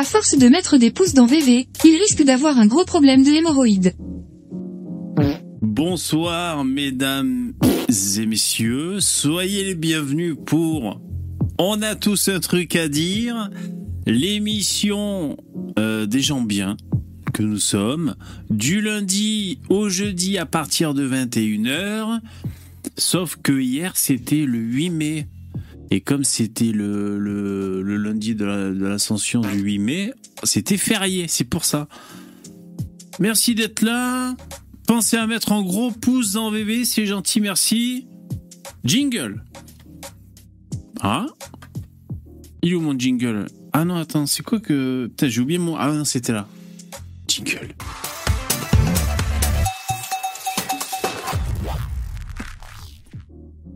À force de mettre des pouces dans VV, il risque d'avoir un gros problème de hémorroïdes. Bonsoir mesdames et messieurs, soyez les bienvenus pour On a tous un truc à dire, l'émission euh, des gens bien que nous sommes, du lundi au jeudi à partir de 21h, sauf que hier c'était le 8 mai. Et comme c'était le, le, lundi de l'ascension du 8 mai, c'était férié, c'est pour ça. Merci d'être là. Pensez à mettre un gros pouce dans VV, c'est gentil, merci. Jingle. Ah Il est où mon jingle? Ah non, attends, c'est quoi que... Putain, j'ai oublié mon... Ah non, c'était là. Jingle.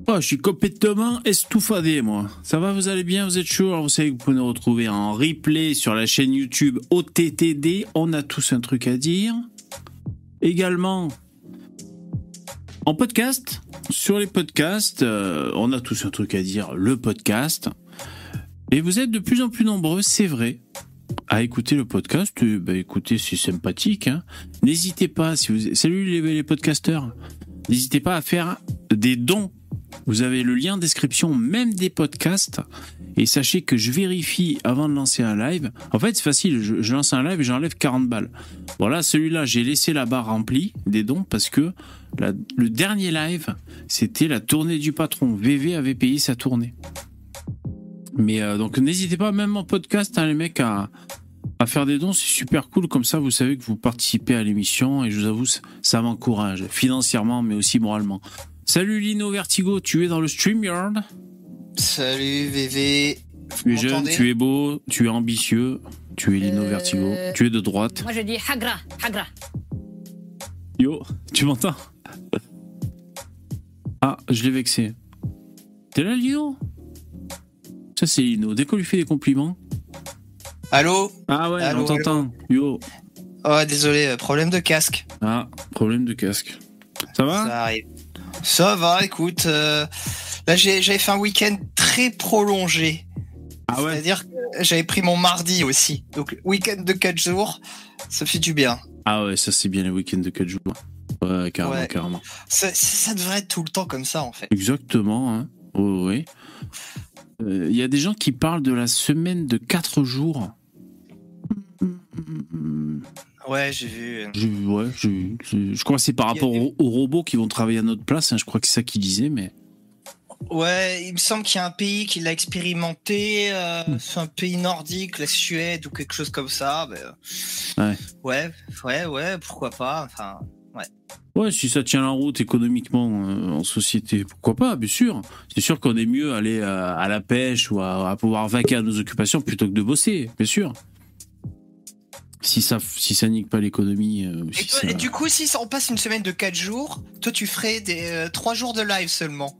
Oh, je suis complètement estoufadé, moi. Ça va, vous allez bien, vous êtes chaud? Vous savez que vous pouvez nous retrouver en replay sur la chaîne YouTube OTTD. On a tous un truc à dire. Également, en podcast, sur les podcasts, euh, on a tous un truc à dire, le podcast. Et vous êtes de plus en plus nombreux, c'est vrai, à écouter le podcast. Bah, écoutez, c'est sympathique. hein. N'hésitez pas, si vous... salut les, les podcasteurs, n'hésitez pas à faire des dons. Vous avez le lien en description, même des podcasts. Et sachez que je vérifie avant de lancer un live. En fait, c'est facile, je, lance un live et j'enlève 40 balles. Voilà, celui-là, j'ai laissé la barre remplie des dons parce que le dernier live, c'était la tournée du patron. VV avait payé sa tournée. Mais euh, donc, n'hésitez pas, même en podcast, hein, les mecs, à, faire des dons. C'est super cool. Comme ça, vous savez que vous participez à l'émission et je vous avoue, ça m'encourage financièrement, mais aussi moralement. Salut Lino Vertigo, tu es dans le StreamYard. Salut VV. Tu es jeune, tu es beau, tu es ambitieux, tu es Lino Euh, Vertigo, tu es de droite. Moi je dis Hagra, Hagra. Yo, tu m'entends? Ah, je l'ai vexé. T'es là, Lino? Ça, c'est Lino. Dès qu'on lui fait des compliments. Allô? Ah ouais, Allô, on t'entend. Yo. Oh désolé, euh, problème de casque. Ah, problème de casque. Ça va? Ça arrive. Ça va, écoute. euh, là j'avais fait un week-end très prolongé. Ah ouais C'est-à-dire que j'avais pris mon mardi aussi. Donc week-end de 4 jours, ça fait du bien. Ah ouais, ça, c'est bien les week-ends de 4 jours. Ouais, carrément, Ouais. carrément. Ça, ça devrait être tout le temps comme ça en fait. Exactement, hein. Oui, oui. Euh, Il y a des gens qui parlent de la semaine de 4 jours. Ouais, j'ai vu. J'ai vu, ouais, j'ai vu. C'est- Je crois que c'est par rapport des- aux, robots qui vont travailler à notre place. hein, Je crois que c'est ça qu'ils disaient, mais. Ouais, il me semble qu'il y a un pays qui l'a expérimenté. euh, Hmm. c'est un pays nordique, la Suède ou quelque chose comme ça. ben, Ouais. ouais, ouais, ouais, pourquoi pas. Enfin, Ouais, si ça tient la route économiquement euh, en société, pourquoi pas, bien sûr. C'est sûr qu'on est mieux aller à, à la pêche ou à, à pouvoir vaquer à nos occupations plutôt que de bosser, bien sûr. Si ça, si ça nique pas l'économie. euh, Et, si toi- ça- et du coup, si on passe une semaine de 4 jours, toi tu ferais des 3 jours de live seulement.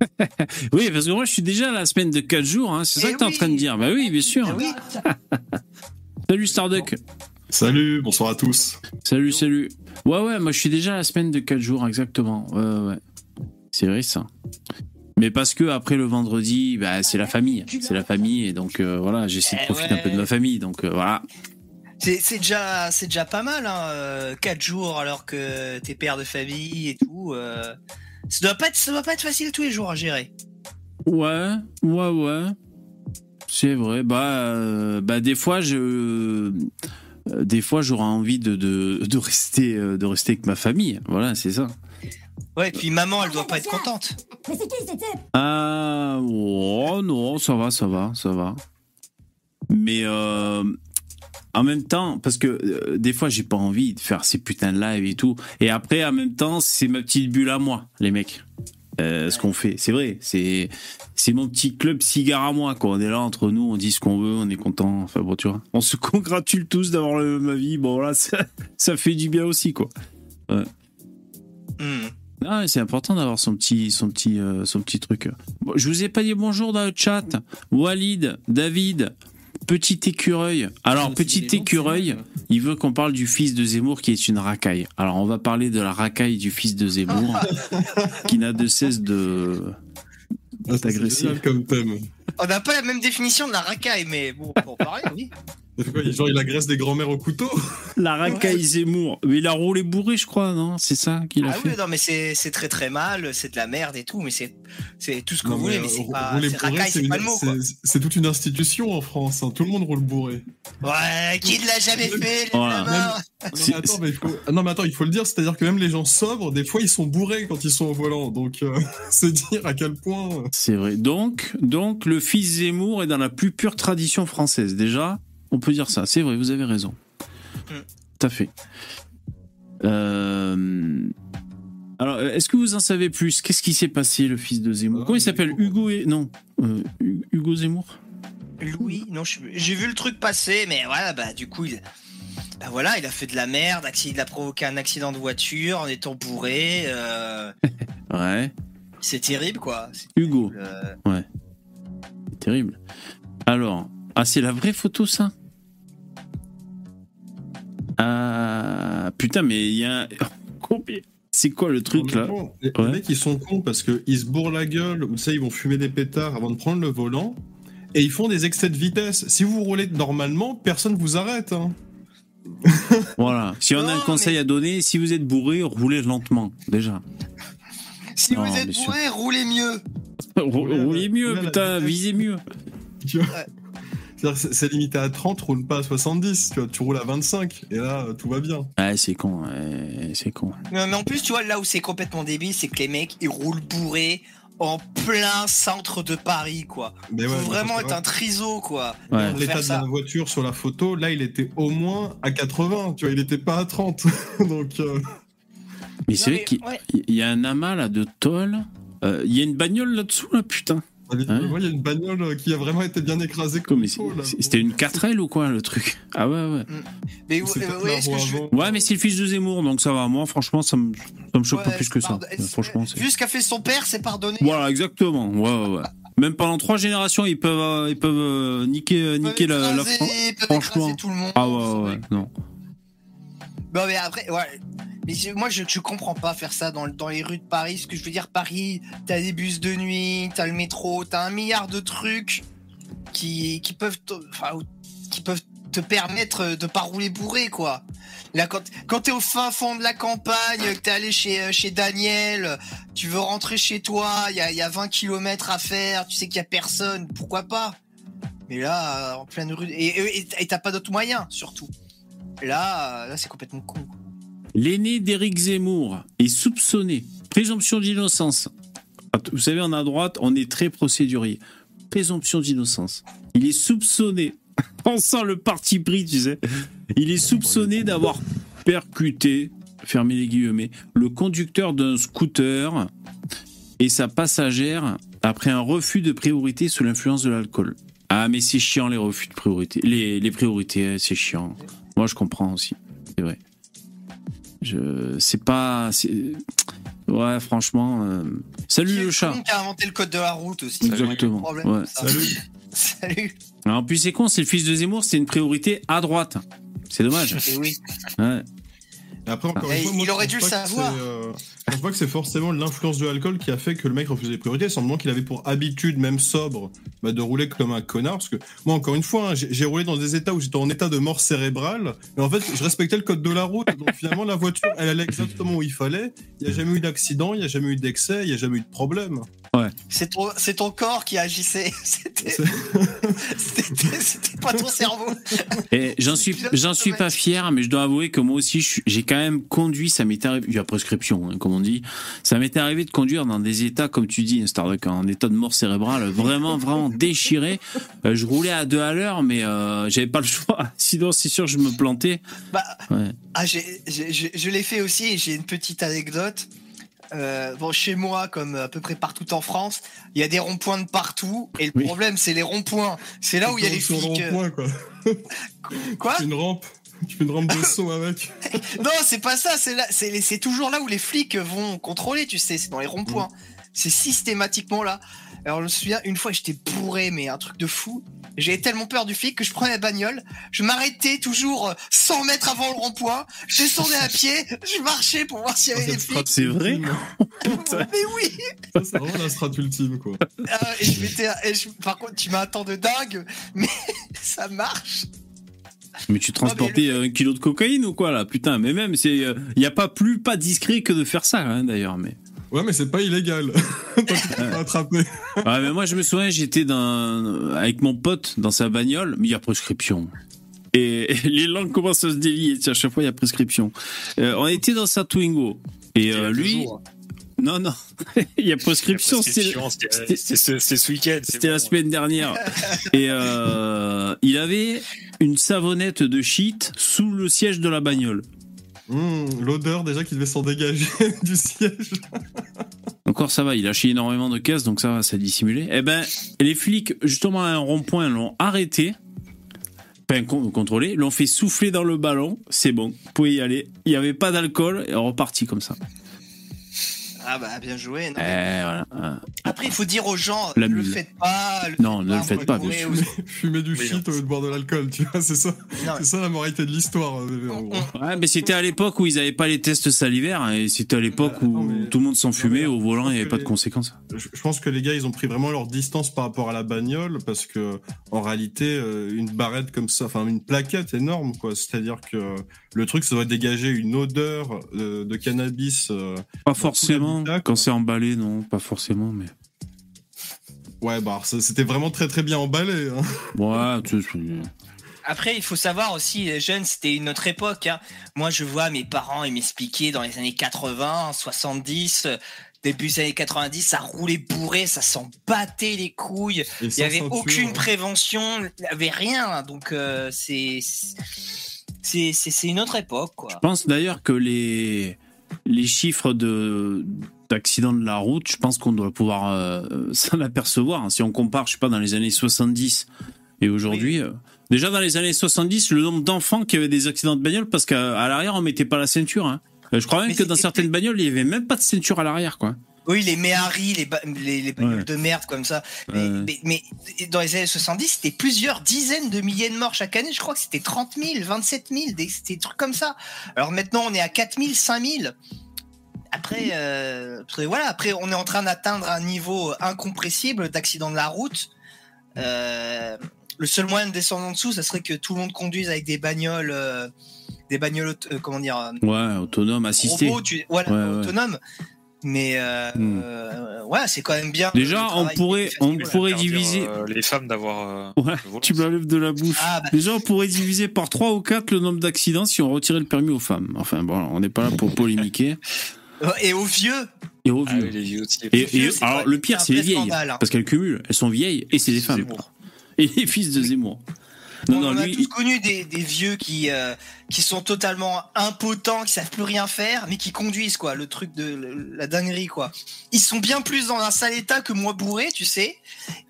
Oui, parce que moi je suis déjà à la semaine de 4 jours, hein, c'est ça Eh que t'es en oui. train de dire. Bah oui, bien sûr. Ah oui. Salut Starduck. Salut, bonsoir à tous. Salut, salut. Ouais, ouais, moi je suis déjà à la semaine de 4 jours, exactement. Ouais, ouais, ouais. C'est vrai ça. Mais parce que après le vendredi, bah, c'est la famille. C'est la famille, et donc euh, voilà, j'essaie de Eh profiter un peu de ma famille. Donc euh, voilà. C'est c'est déjà, c'est déjà pas mal, hein, 4 jours alors que t'es père de famille et tout. euh, ça, doit pas être, ça doit pas être facile tous les jours à gérer. Ouais, ouais, ouais. C'est vrai. Bah, euh, bah des fois, je. euh, Des fois, j'aurais envie de, de, de, rester, euh, de rester avec ma famille. Voilà, c'est ça. Ouais, et puis maman, elle doit pas être contente. Ah, oh non, ça va, ça va, ça va. Mais euh, en même temps, parce que euh, des fois, j'ai pas envie de faire ces putains de live et tout. Et après, en même temps, c'est ma petite bulle à moi, les mecs. Euh, ce qu'on fait, c'est vrai, c'est c'est mon petit club cigare à moi quoi. On est là entre nous, on dit ce qu'on veut, on est content. Enfin bon, tu vois, on se congratule tous d'avoir le- ma vie. Bon là, ça, ça fait du bien aussi quoi. Hmm. Ah, c'est important d'avoir son petit, son petit, euh, son petit truc. Bon, je vous ai pas dit bonjour dans le chat. Walid, David, petit écureuil. Alors, petit écureuil, il veut qu'on parle du fils de Zemmour qui est une racaille. Alors, on va parler de la racaille du fils de Zemmour, qui n'a de cesse de. Ah, c'est comme thème. On n'a pas la même définition de la racaille, mais bon, pour parler, oui. Quoi, Genre, il agresse des grands-mères au couteau? La racaille Zemmour. Mais il a roulé bourré, je crois, non? C'est ça qu'il a Ah fait oui, non, mais c'est c'est très très mal, c'est de la merde et tout, mais c'est c'est tout ce que Non, vous voulez, euh, mais c'est rou- pas. rouler c'est bourré, racaille, c'est une- pas le mot, c'est- toute une institution en France. hein. Tout le monde roule bourré. Ouais, qui ne l'a jamais fait, les Voilà. mains Non C'est- mais, attends, mais il faut... non, mais attends, il faut le dire, c'est-à-dire que même les gens sobres, des fois, ils sont bourrés quand ils sont au volant. Donc, euh, c'est dire à quel point. euh, C'est vrai. Donc, donc, le fils Zemmour est dans la plus pure tradition française. Déjà, on peut dire ça. C'est vrai, vous avez raison. Mm. Tout à fait. Euh, Alors, est-ce que vous en savez plus? Qu'est-ce qui s'est passé, le fils de Zemmour? Ah, Comment il s'appelle? Hugo et... Non, euh, Hu- Hugo Zemmour? Louis, non, j'ai vu le truc passer, mais voilà, bah du coup, il, bah, voilà, il a fait de la merde, il a provoqué un accident de voiture en étant bourré. euh, Ouais. c'est terrible, quoi. Hugo, terrible, euh. c'est terrible. Alors, ah, c'est la vraie photo, ça? Ah, putain, mais il y a... un- Combien C'est quoi le truc, là Les Ouais. les mecs, ils sont cons parce qu'ils se bourrent la gueule, ou tu sais, ils vont fumer des pétards avant de prendre le volant. Et ils font des excès de vitesse. Si vous roulez normalement, personne vous arrête. hein. Voilà. Si on a un conseil mais- à donner, si vous êtes bourré, roulez lentement, déjà. Si Non, vous êtes bourré, roulez mieux. Roulez, mieux, putain, visez mieux. C'est- C'est limité à 30, roule pas à 70. Tu, vois, tu roules à 25. Et là, euh, tout va bien. Ah, c'est con, ouais, c'est con. Non, mais en plus, tu vois, là où c'est complètement débile, c'est que les mecs, ils roulent bourrés en plein centre de Paris, quoi. Mais ouais, Faut vraiment être c'est un triso, quoi. Ouais. Pour L'état de la voiture sur la photo, là, il était au moins à 80. Tu vois, il était pas à 30. Donc, euh, Mais c'est Non, vrai qu'il ouais. il y a un amas là de tôle. Euh, Il y a une bagnole là-dessous, là, putain. Il y a une bagnole euh, qui a vraiment été bien écrasée Comme C'était une 4L ou quoi, le truc Ah ouais, ouais. Mais C'est euh, ouais, que je-. Ouais, mais c'est le fils de Zemmour, donc ça va. Moi, franchement, ça me, ça me choque pas plus que ça. Franchement. Vu ce qu'a fait son père, c'est pardonné. Voilà, exactement. Ouais, ouais, ouais. Même pendant trois générations, ils peuvent, euh, ils peuvent euh, niquer, euh, Ils peuvent niquer la, la France. ils peuvent franchement. tout le monde. Ah ouais, ouais, ouais, non. Non mais après, ouais. Mais moi, je, je comprends pas faire ça dans, dans les rues de Paris. Ce que je veux dire, Paris, t'as des bus de nuit, t'as le métro, t'as un milliard de trucs qui, qui peuvent, te, enfin, qui peuvent te permettre de pas rouler bourré, quoi. Là, quand, quand t'es au fin fond de la campagne, que t'es allé chez, euh, chez Daniel, tu veux rentrer chez toi, il y a, y a 20 km à faire, tu sais qu'il y a personne, pourquoi pas? Mais là, en pleine rue, et t'as pas d'autre moyen, surtout. Là, euh, là c'est complètement con. L'aîné d'Éric Zemmour est soupçonné. Présomption d'innocence. Vous savez, en à droite, on est très procédurier. Présomption d'innocence. Il est soupçonné, pensant le parti pris, tu sais, il est soupçonné d'avoir percuté, fermez les guillemets, le conducteur d'un scooter et sa passagère après un refus de priorité sous l'influence de l'alcool. Ah, mais c'est chiant les refus de priorité. Les priorités, c'est chiant. Moi, je comprends aussi. C'est vrai. Je c'est pas c'est- ouais franchement euh, salut le chat con qui a inventé le code de la route aussi. exactement Problème, ouais. ça. Salut. Salut. Alors, en plus c'est con c'est le fils de Zemmour c'est une priorité à droite c'est dommage Et oui. ouais. Et Après, encore une fois, il moi, aurait dû le savoir. euh, Je pense pas que c'est forcément l'influence de l'alcool qui a fait que le mec refusait les priorités. C'est simplement qu'il avait pour habitude, même sobre, bah, de rouler comme un connard. Parce que moi, encore une fois, hein, j'ai roulé dans des états où j'étais en état de mort cérébrale. Mais en fait, je respectais le code de la route. Donc finalement, la voiture, elle allait exactement où il fallait. Il n'y a jamais eu d'accident, il n'y a jamais eu d'excès, il n'y a jamais eu de problème. C'est ton, c'est ton corps qui agissait. C'était, pas ton cerveau. Et j'en suis j'en suis pas fier mais je dois avouer que moi aussi j'ai quand même conduit ça m'est arrivé il y a prescription hein, comme on dit ça m'était arrivé de conduire dans des états comme tu dis Starduck en état de mort cérébrale vraiment vraiment déchiré Euh, je roulais à deux à l'heure mais euh, j'avais pas le choix sinon c'est sûr je me plantais Bah, ouais. ah, j'ai- je l'ai fait aussi. et J'ai une petite anecdote. Euh, bon, chez moi, comme à peu près partout en France, il y a des ronds-points de partout. Et le Oui. problème, c'est les ronds-points. C'est là où il y a les flics. quoi. Quoi? C'est une rampe. Tu fais une rampe de saut avec. Non, c'est pas ça. C'est là, c'est, les- c'est toujours là où les flics vont contrôler. Tu sais, c'est dans les ronds-points. C'est systématiquement là. Alors, je me souviens, une fois, j'étais bourré, mais un truc de fou. J'avais tellement peur du flic que je prenais la bagnole, je m'arrêtais toujours euh, 100 mètres avant le rond-point, je descendais à pied, je marchais pour voir s'il y avait des flics. C'est vrai? Mais oui Ça, c'est vraiment la strat ultime, quoi. Ah, et je m'étais- et je- Par contre, tu temps de dingue, mais ça marche. Mais tu transportais un kilo de cocaïne ou quoi là? Putain, mais même, c'est, il y a pas plus pas discret que de faire ça hein, d'ailleurs. Mais Ouais, mais c'est pas illégal. Attraper. ouais, mais moi je me souviens, j'étais dans avec mon pote dans sa bagnole, mais il y a prescription. Et, les langues commencent à se délier. À chaque fois, il y a prescription. Euh, on était dans sa Twingo et euh, lui, non non, il y a prescription. C'était ce, ce week-end. C'était la semaine dernière. Et euh, il avait une savonnette de shit sous le siège de la bagnole. Hum, L'odeur déjà qui devait s'en dégager du siège. Encore ça va, il a chié énormément de caisses, donc ça va, ça dissimulé. Eh ben, les flics, justement à un rond-point, l'ont arrêté, enfin con- contrôlé, l'ont fait souffler dans le ballon, c'est bon, vous pouvez y aller. Il n'y avait pas d'alcool, et reparti comme ça. Ah bah bien joué. non. Eh, voilà. Euh, Après, il faut dire aux gens, La ne le faites pas. Non, ne le faites pas, bien ou- sûr. Fumer du Oui, shit non. au lieu de boire de l'alcool, tu vois, c'est ça. C'est ça la moralité de l'histoire. euh, on- Ouais, mais c'était à l'époque où ils n'avaient pas les tests salivaires, hein, et c'était à l'époque Ah, où non, mais- tout le monde s'en fumait, au volant, il n'y avait pas de conséquences. Je pense que les gars, ils ont pris vraiment leur distance par rapport à la bagnole parce que en réalité, euh, une barrette comme ça, enfin une plaquette énorme, quoi. C'est-à-dire que le truc, ça doit dégager une odeur euh, de cannabis. euh, Pas forcément, quand c'est emballé, non, pas forcément, mais... Ouais, bah c'était vraiment très très bien emballé. hein. Ouais, tu sais, Après, il faut savoir aussi, les jeunes, c'était une autre époque. hein. Moi, je vois mes parents, ils m'expliquaient dans les années 80, 70, euh, début des années 90, ça roulait bourré, ça s'en battait les couilles. Il n'y avait ceinture, aucune hein. prévention, il n'y avait rien. Donc, euh, c'est. C'est c'est- c'est une autre époque, quoi. Je pense d'ailleurs que les, les chiffres de d'accidents de la route, je pense qu'on doit pouvoir euh, s'en apercevoir. Si on compare, je sais pas, dans les années 70 et aujourd'hui. euh, déjà dans les années 70, le nombre d'enfants qui avaient des accidents de bagnole, parce qu'à l'arrière, on mettait pas la ceinture. hein. Euh, Je crois même Mais que dans certaines bagnoles, il y avait même pas de ceinture à l'arrière, quoi. Oui, les Méhari, les, ba- les, les bagnoles Ouais. de merde comme ça. Mais, mais, mais dans les années 70, c'était plusieurs dizaines de milliers de morts chaque année. Je crois que c'était 30 000, 27 000, des, des trucs comme ça. Alors maintenant, on est à 4 000, 5 000. Après, euh, après, voilà, après, on est en train d'atteindre un niveau incompressible d'accidents de la route. Euh, le seul moyen de descendre en dessous, ça serait que tout le monde conduise avec des bagnoles, euh, des bagnoles, comment dire, Ouais, autonome, assisté. robots, tu, voilà, Ouais, ouais. Mais euh, Hmm. euh, ouais, c'est quand même bien. Déjà, on pourrait- on pourrait diviser- euh, les femmes d'avoir. euh, Ouais, tu m'enlèves de la bouche. Ah, bah, Déjà, on pourrait diviser par 3 ou 4 le nombre d'accidents si on retirait le permis aux femmes. Enfin, bon, on n'est pas là pour polémiquer. Et aux vieux. Et aux Ah vieux. oui, les vieux aussi. Et, vieux, et- c'est alors, le pire, c'est les vieilles. scandale, hein. Parce qu'elles cumulent. Elles sont vieilles et c'est des femmes. Zemmour. Et les fils de Zemmour. Non, on non, a lui. tous connu des, des vieux qui euh, qui sont totalement impotents, qui savent plus rien faire, mais qui conduisent quoi, le truc de le- la dinguerie quoi. Ils sont bien plus dans un sale état que moi bourré, tu sais,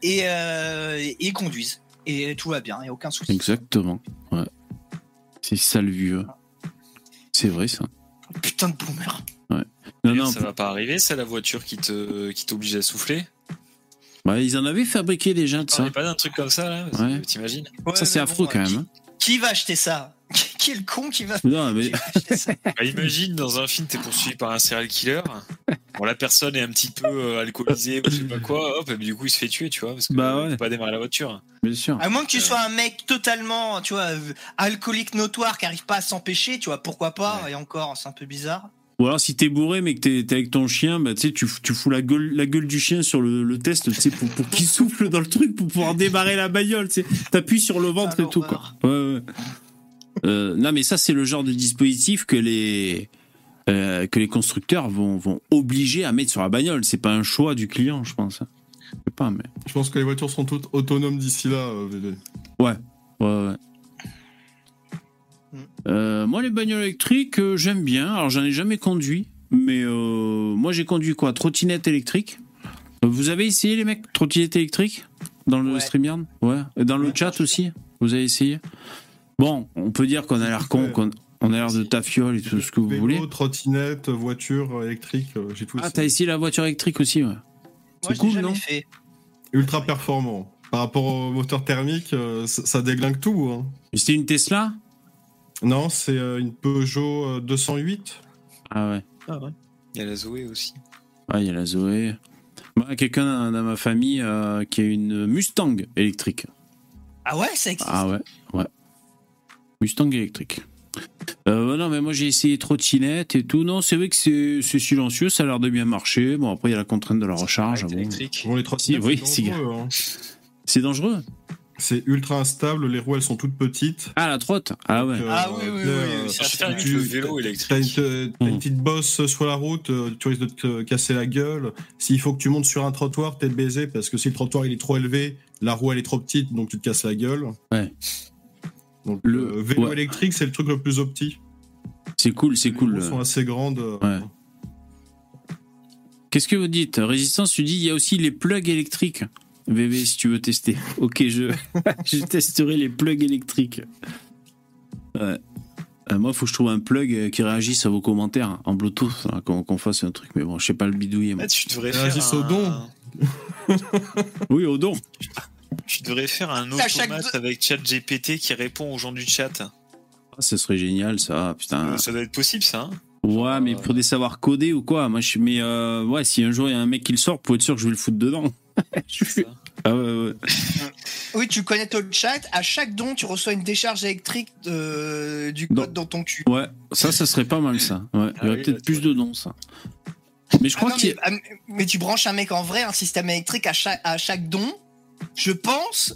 et, euh, et conduisent et tout va bien, il y a aucun souci. Exactement. Ouais. C'est ça le vieux. C'est vrai, ça. Putain de boomer. Non, non, ça va pas arriver, c'est la voiture qui te qui t'oblige à souffler. Bah, ils en avaient fabriqué déjà de Tu ça. pas d'un truc comme ça là Ouais. T'imagines Ouais, Ça, c'est mais affreux bon, quand même. hein. Qui, qui va acheter ça? Qui est le con qui va, Non, mais va ça? Bah, Imagine dans un film t'es poursuivi par un serial killer. Bon la personne est un petit peu euh, alcoolisée ou je sais pas quoi, hop, et du coup il se fait tuer, tu vois, parce que Bah il ouais. peut pas démarrer la voiture. bien sûr. À moins que tu Euh. sois un mec totalement, tu vois, euh, alcoolique notoire qui arrive pas à s'empêcher, tu vois, pourquoi pas, et encore, c'est un peu bizarre. Ou alors, si t'es bourré, mais que t'es t'es avec ton chien, bah, tu sais, tu, tu fous la gueule, la gueule du chien sur le, le test, tu sais, pour, pour qu'il souffle dans le truc pour pouvoir démarrer la bagnole. T'appuies sur le ventre Ah, et tout, quoi. l'horreur. Ouais, ouais. Euh, non, mais ça, c'est le genre de dispositif que les, euh, que les constructeurs vont, vont obliger à mettre sur la bagnole. C'est pas un choix du client, je pense. Je sais pas, mais. Je pense que les voitures sont toutes autonomes d'ici là. euh, VV. Ouais, ouais. Euh, moi, les bagnoles électriques, euh, j'aime bien. Alors, j'en ai jamais conduit, mais euh, moi, j'ai conduit quoi? Trottinette électrique. Vous avez essayé, les mecs, trottinette électrique? Dans le Ouais. StreamYard? Ouais. Et dans le Ouais, chat aussi? Vous avez essayé? Bon, on peut dire qu'on a l'air con, qu'on on a l'air de tafiole et tout ce que vous Vélo, voulez. trottinette, voiture électrique, j'ai tout. Ah, t'as essayé la voiture électrique aussi, ouais. C'est cool, non? fait. Ultra performant. Par rapport au moteur thermique, ça, ça déglingue tout. hein. Mais C'était une Tesla? Non, c'est euh, une Peugeot euh, 208. Ah ouais. Il y a la Zoé aussi. Ouais, il y a la Zoé. Moi, quelqu'un dans ma famille euh, qui a une Mustang électrique. Ah ouais, ça existe. Ah ouais, ouais. Mustang électrique. Euh, non, mais moi j'ai essayé trottinette et tout. Non, c'est vrai que c'est c'est silencieux, ça a l'air de bien marcher. Bon, après il y a la contrainte de la recharge. Bon. électrique. Bon, les trottinettes, oui, c'est dangereux, hein. C'est dangereux. C'est ultra instable, les roues elles sont toutes petites. Ah, la trotte? Ah ouais. Donc, Ah oui, oui, oui, euh, oui, Ça fait avec le vélo T'as une, électrique. euh, t'as une Mm. petite bosse sur la route, euh, tu risques de te casser la gueule. S'il faut que tu montes sur un trottoir, t'es baisé parce que si le trottoir il est trop élevé, la roue elle est trop petite, donc tu te casses la gueule. Ouais. Donc Le- le vélo ouais. électrique, c'est le truc le plus opti. C'est cool, c'est Les cool. roues sont assez grandes. euh, Ouais. Qu'est-ce que vous dites? Résistance, tu dis il y a aussi les plugs électriques. VV, si tu veux tester. Ok, je, je testerai les plugs électriques. Ouais. Euh, moi, il faut que je trouve un plug euh, qui réagisse à vos commentaires hein, en Bluetooth, là, qu'on fasse un truc. Mais bon, je sais pas le bidouiller. moi. Ah, tu devrais au un... don. Oui, au don. Tu devrais faire un chaque automate deux- avec chat GPT qui répond aux gens du chat. Ah, ça serait génial, ça. Putain. Ça doit être possible, ça. hein Ouais, mais il faudrait savoir coder ou quoi. Moi, je mais euh, ouais, si un jour il y a un mec qui le sort, pour être sûr que je vais le foutre dedans. Je suis- Ça. ah ouais, ouais. Oui, tu connais ton chat. À chaque don, tu reçois une décharge électrique de- du Non. code dans ton cul. Ouais, ça, ça serait pas mal, ça. Ouais, il y Ah aurait oui, peut-être plus de dons, ça. Mais je Ah crois non, qu'il y mais, ah, mais tu branches un mec en vrai, un système électrique à chaque, à chaque don. Je pense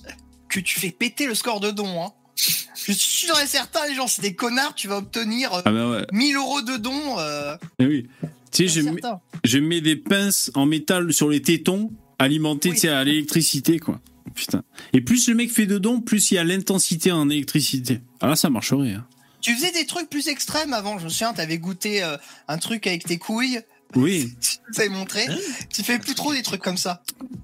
que tu fais péter le score de don. Hein. Je suis sûr et certain, les gens, c'est des connards, tu vas obtenir euh, Ah bah ouais, 1000 euros de dons. Euh, eh oui. Tu sais, je mets, je mets des pinces en métal sur les tétons, alimentés Oui. tu sais, à l'électricité, quoi. Putain. Et plus le mec fait de dons, plus il y a l'intensité en électricité. Ah là, ça marcherait. Hein. Tu faisais des trucs plus extrêmes avant. Je me souviens, t'avais goûté euh, un truc avec tes couilles. Oui. Tu nous avais montré. Tu fais plus trop des trucs comme ça.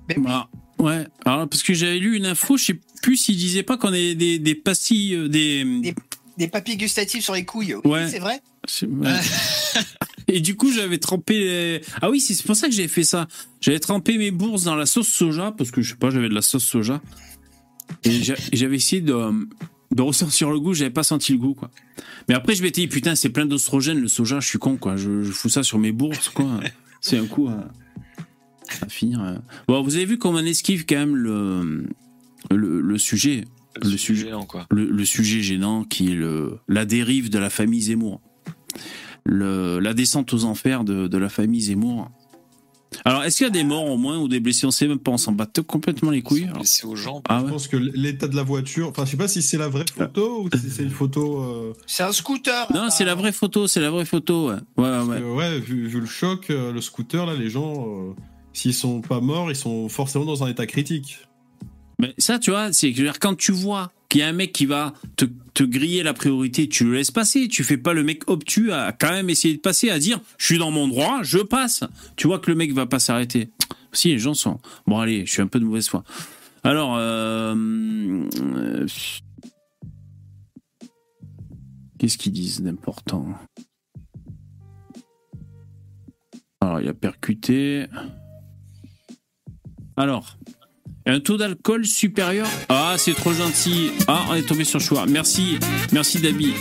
Mais oui. Ah, ouais. Alors, parce que j'avais lu une info, je sais plus s'il disait pas qu'on est des, des pastilles, euh, des. Des- Des papilles gustatives sur les couilles. Oui, Ouais. c'est vrai. C'est- ouais. Et du coup, j'avais trempé. les- Ah oui, c'est pour ça que j'avais fait ça. J'avais trempé mes bourses dans la sauce soja parce que je sais pas, j'avais de la sauce soja. Et j'a- et j'avais essayé de, de ressentir le goût. J'avais pas senti le goût, quoi. Mais après, je m'étais dit putain, c'est plein d'ostrogène le soja. Je suis con, quoi. Je, je fous ça sur mes bourses, quoi. C'est un coup à, à finir. euh. Bon, vous avez vu comment on esquive quand même le le, le sujet, Le sujet. gênant, quoi. le, le sujet gênant qui est le, la dérive de la famille Zemmour. Le, la descente aux enfers de, de la famille Zemmour. Alors, est-ce qu'il y a des morts au moins ou des blessés On sait même pas, on s'en bat complètement les couilles. alors. Laisser aux gens. Ah Je pense que l'état de la voiture, enfin je sais pas si c'est la vraie photo ou si c'est une photo. euh, C'est un scooter. Non, c'est la vraie photo, c'est la vraie photo. Ouais, ouais, parce ouais. que, ouais, vu, vu le choc, euh, le scooter là, les gens, euh, s'ils sont pas morts, ils sont forcément dans un état critique. Mais ça, tu vois, c'est quand tu vois qu'il y a un mec qui va te, te griller la priorité, tu le laisses passer. Tu fais pas le mec obtus à quand même essayer de passer, à dire je suis dans mon droit, je passe. Tu vois que le mec va pas s'arrêter. Si les gens sont bon, allez, je suis un peu de mauvaise foi. Alors, euh, qu'est-ce qu'ils disent d'important? Alors, il a percuté. Alors, un taux d'alcool supérieur. Ah, c'est trop gentil. Ah, on est tombé sur le choix. Merci, merci Dabi.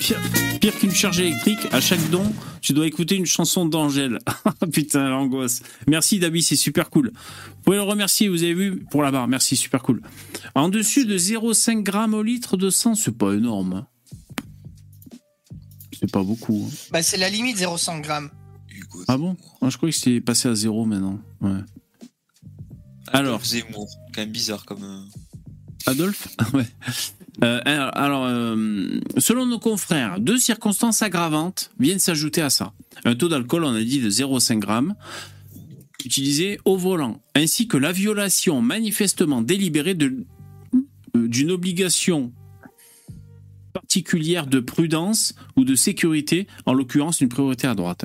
Pire, pire qu'une charge électrique, à chaque don, tu dois écouter une chanson d'Angèle. Ah, Putain, l'angoisse. Merci Dabi, c'est super cool. Vous pouvez le remercier, vous avez vu, pour la barre. Merci, super cool. En dessus de 0,5 grammes au litre de sang, c'est pas énorme. hein. C'est pas beaucoup. hein. Bah, c'est la limite 0,5 grammes. Ah bon? Ah, Je croyais que c'était passé à zéro maintenant. Ouais. Alors. Zemmour. Quand même bizarre comme. euh, Adolphe Ouais. Euh, alors, euh, selon nos confrères, deux circonstances aggravantes viennent s'ajouter à ça. Un taux d'alcool, on a dit, de 0,5 grammes, utilisé au volant, ainsi que la violation manifestement délibérée euh, d'une obligation particulière de prudence ou de sécurité, en l'occurrence une priorité à droite.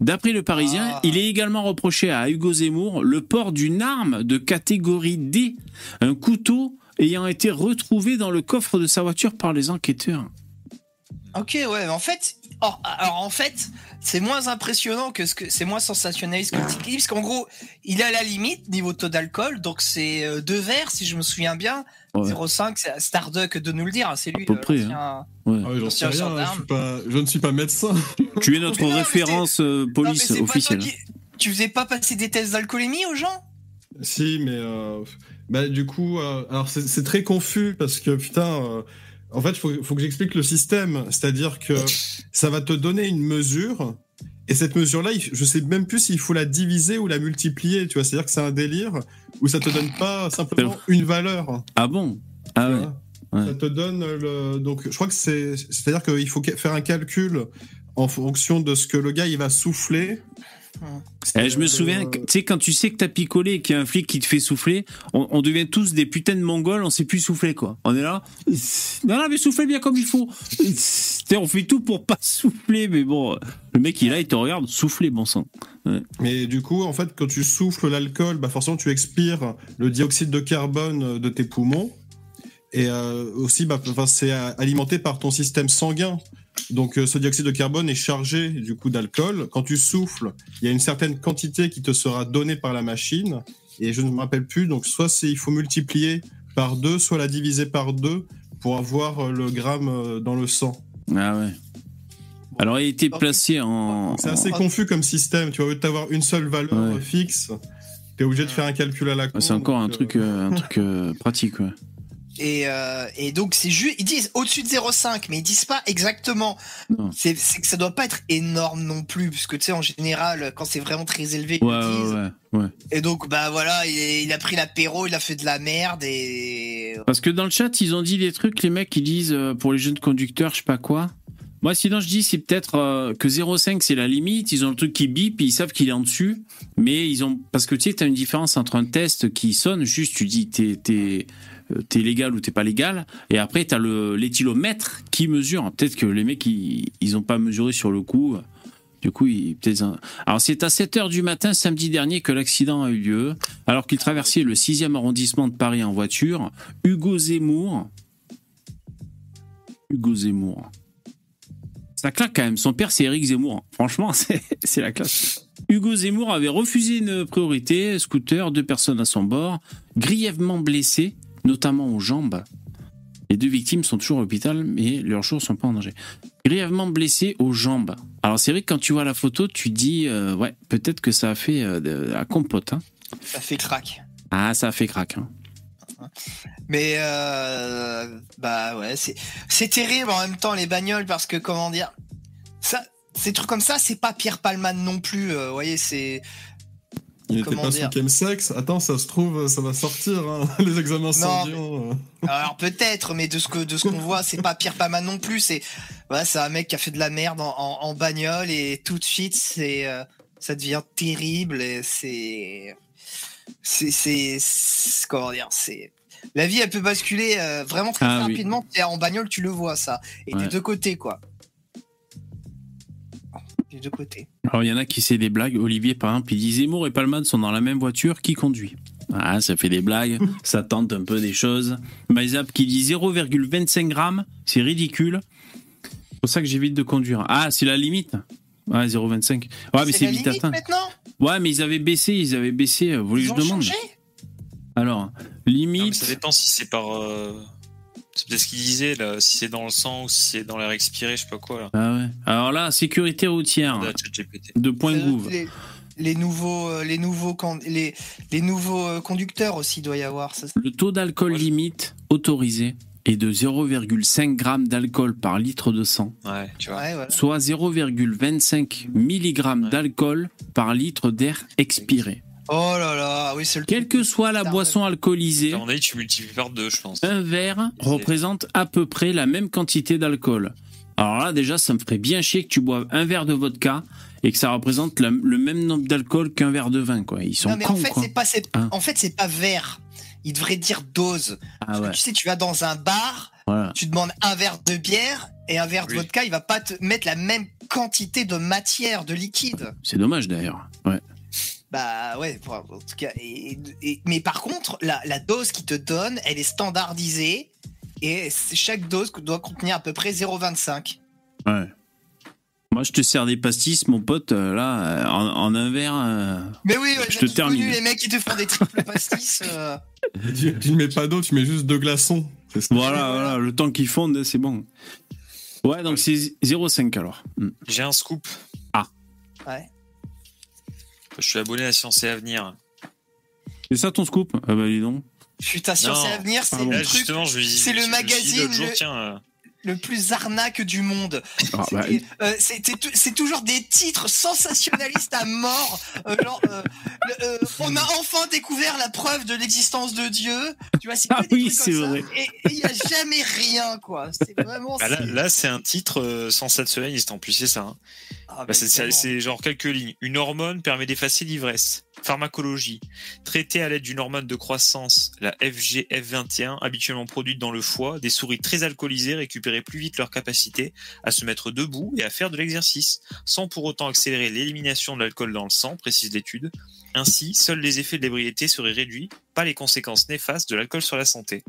D'après le Parisien, Ah. il est également reproché à Hugo Zemmour le port d'une arme de catégorie D, un couteau ayant été retrouvé dans le coffre de sa voiture par les enquêteurs. Ok, ouais, mais en fait, or- alors en fait, c'est moins impressionnant que ce que c'est moins sensationnaliste que le Tiki, parce qu'en gros, il est à la limite niveau taux d'alcool, donc c'est euh, deux verres si je me souviens bien. Ouais. 0,5, c'est Starduck de nous le dire, hein, c'est lui. peu euh, près, l'ancien- Ouais. Ah oui, rien, hein, je, gendarme. suis pas, je ne suis pas médecin. Tu es notre non, référence euh, police officielle. qui- Tu faisais pas passer des tests d'alcoolémie aux gens? Si, mais euh, bah, du coup, euh, alors c'est c'est très confus parce que putain, euh, En fait, il faut, faut que j'explique le système. C'est-à-dire que ça va te donner une mesure. Et cette mesure-là, je sais même plus s'il faut la diviser ou la multiplier. Tu vois, c'est-à-dire que c'est un délire où ça te donne pas simplement une valeur. Ah bon? Ah ouais. Ça te donne le. Donc, je crois que c'est. C'est-à-dire qu'il faut faire un calcul en fonction de ce que le gars il va souffler. Eh, je me souviens, tu sais, quand tu sais que t'as picolé et qu'il y a un flic qui te fait souffler, on, on devient tous des putains de mongols, on sait plus souffler, quoi. On est là. Non, non, mais soufflez bien comme il faut. On fait tout pour pas souffler, mais bon, le mec, il est là, il te regarde, souffler, bon sang. Mais du coup, en fait, quand tu souffles l'alcool, bah forcément, tu expires le dioxyde de carbone de tes poumons. Et euh, aussi, bah, c'est alimenté par ton système sanguin. Donc, euh, ce dioxyde de carbone est chargé du coup d'alcool. Quand tu souffles, il y a une certaine quantité qui te sera donnée par la machine. Et je ne me rappelle plus. Donc, soit c'est il faut multiplier par deux, soit la diviser par deux pour avoir euh, le gramme euh, dans le sang. Ah ouais. Alors, il a été placé en. C'est assez en- confus comme système. Tu vas avoir une seule valeur Ouais. fixe. Tu es obligé de faire un calcul à la con. C'est encore un truc, euh, un truc euh, pratique, ouais. Et, euh, et donc c'est juste, ils disent au-dessus de 0,5, mais ils disent pas exactement. C'est que ça doit pas être énorme non plus, puisque tu sais en général quand c'est vraiment très élevé, Ouais, disent. ouais, ouais, ouais. Et donc bah voilà, il, il a pris l'apéro, il a fait de la merde et Parce que dans le chat, ils ont dit des trucs, les mecs, ils disent euh, pour les jeunes conducteurs, je sais pas quoi. Moi, sinon, je dis c'est peut-être euh, que 0,5 c'est la limite. Ils ont le truc qui bip, ils savent qu'il est en dessus. Mais ils ont. Parce que tu sais, t'as une différence entre un test qui sonne, juste tu dis t'es, t'es, légal ou t'es pas légal. Et après, t'as le, l'éthylomètre qui mesure. Peut-être que les mecs, ils, ils ont pas mesuré sur le coup. Du coup, peut-être. Alors, c'est à 7 h du matin, samedi dernier, que l'accident a eu lieu. Alors qu'il traversait le 6e arrondissement de Paris en voiture, Hugo Zemmour. Hugo Zemmour. Ça claque quand même. Son père, c'est Eric Zemmour. Franchement, c'est la classe. Hugo Zemmour avait refusé une priorité. Scooter, deux personnes à son bord, grièvement blessées, notamment aux jambes. Les deux victimes sont toujours à l'hôpital, mais leurs jours sont pas en danger. Grièvement blessées aux jambes. Alors c'est vrai que quand tu vois la photo, tu dis, euh, ouais, peut-être que ça a fait euh, de la compote. hein. ça fait crack. Ah, ça a fait crack. hein. Mais euh, bah ouais, c'est c'est terrible en même temps les bagnoles parce que comment dire, ça, ces trucs comme ça, c'est pas Pierre Palman non plus. euh, vous voyez, c'est Il n'était pas sous chemsex. Attends, ça se trouve, ça va sortir, hein, les examens sanguins. Alors peut-être, mais de ce que de ce qu'on voit, c'est pas Pierre Palman non plus. C'est voilà, c'est un mec qui a fait de la merde en, en, en bagnole et tout de suite, c'est euh, ça devient terrible. et C'est c'est c'est c'est- comment dire, c'est la vie, elle peut basculer euh, vraiment très, Ah oui. rapidement. En bagnole, tu le vois ça, et Ouais. des deux côtés quoi. Des deux côtés. Alors, il y en a qui c'est des blagues. Olivier, par exemple, il dit Zemmour et Palman sont dans la même voiture. Qui conduit? Ah, ça fait des blagues. ça tente un peu des choses. Maïzap qui dit 0,25 grammes. C'est ridicule. C'est pour ça que j'évite de conduire. Ah, c'est la limite Ouais, 0,25. Ouais, mais c'est la vite limite atteint. maintenant? Ouais, mais ils avaient baissé. Ils avaient baissé. euh, Vous voulez que je demande. Alors, Non, mais limite. ça dépend si c'est par. euh, C'est peut-être ce qu'il disait, là, si c'est dans le sang ou si c'est dans l'air expiré, je sais pas quoi. Là. Ah ouais. Alors là, sécurité routière. De. De point Euh, gouv. les, les nouveaux, euh, les nouveaux, les, les nouveaux euh, conducteurs aussi doit y avoir. Ça, Le taux d'alcool Ouais, limite autorisé est de 0,5 grammes d'alcool par litre de sang. Ouais, tu vois. ouais, voilà. soit 0,25 mg Ouais. d'alcool par litre d'air expiré. Oh là là, oui, c'est le Quelle que soit la boisson alcoolisée, tu multiplies par deux, je pense. un verre représente à peu près la même quantité d'alcool. Alors là, déjà, ça me ferait bien chier que tu boives un verre de vodka et que ça représente la- le même nombre d'alcool qu'un verre de vin, quoi. Ils sont Non, mais cons, en fait, quoi. c'est pas, c'est- Hein. en fait, c'est pas vert. Il devrait dire dose. Ah Parce que ouais, Tu sais, tu vas dans un bar, voilà. tu demandes un verre de bière et un verre de Oui. vodka, il va pas te mettre la même quantité de matière, de liquide. C'est dommage d'ailleurs. Ouais. Bah ouais, pour- en tout cas. Et, et- mais par contre, la, la dose qu'il te donne, elle est standardisée et chaque dose doit contenir à peu près 0,25. ouais. Moi, je te sers des pastis, mon pote, euh, là, euh, en, en un verre. euh, Mais oui, ouais, Je j'ai te termine. connu les mecs qui te font des triples pastis. euh. Tu, tu ne mets pas d'eau, tu mets juste deux glaçons. Voilà, voilà, le temps qu'ils fondent, c'est bon. Ouais, donc c'est 0,5 alors. Hmm. J'ai un scoop. Ouais. Je suis abonné à Science et Avenir. C'est ça ton scoop? Ah bah dis donc. Putain, sur Non. Avenir, c'est le Là, truc justement, je me dis- c'est le magazine, l'autre jour, le- tiens, euh, le plus arnaque du monde. Ah, bah, euh, c'est toujours des titres sensationnalistes à mort. Euh, genre, euh, le- euh, on a enfin découvert la preuve de l'existence de Dieu. Tu vois, c'est Ah oui, ça. vrai. Et il y a jamais rien, quoi. C'est vraiment. bah là, c'est- là, c'est un titre euh, sensationnaliste en plus, c'est ça. hein. Ah, Bah, c'est genre quelques lignes. Une hormone permet d'effacer l'ivresse. Pharmacologie. Traitée à l'aide d'une hormone de croissance, la FGF21, habituellement produite dans le foie, des souris très alcoolisées récupéraient plus vite leur capacité à se mettre debout et à faire de l'exercice, sans pour autant accélérer l'élimination de l'alcool dans le sang, précise l'étude. Ainsi, seuls les effets de l'ébriété seraient réduits, pas les conséquences néfastes de l'alcool sur la santé.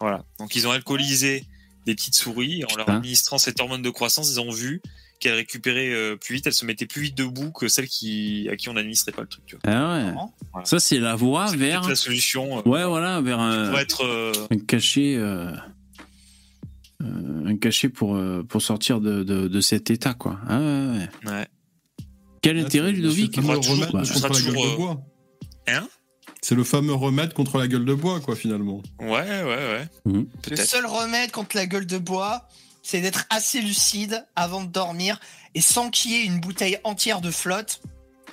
Voilà. Donc ils ont alcoolisé des petites souris et en leur administrant cette hormone de croissance, ils ont vu qu'elle récupérait euh, plus vite, elle se mettait plus vite debout que celle qui, à qui on n'administrait pas le truc. Tu vois. Ah ouais. Voilà. Ça, c'est la voie C'est vers. la solution euh, Ouais, voilà, vers un, être. euh, un cachet. un cachet pour, euh, pour sortir de, de, de cet état, quoi. Ah ouais, ouais. ouais. Quel Là, intérêt, Ludovic C'est le fameux On fera remède toujours- on contre sera la gueule toujours, de bois. Hein? C'est le fameux remède contre la gueule de bois, quoi, finalement. Ouais, ouais, ouais. Mhm. Le seul remède contre la gueule de bois, c'est d'être assez lucide avant de dormir et sans qu'il y ait une bouteille entière de flotte.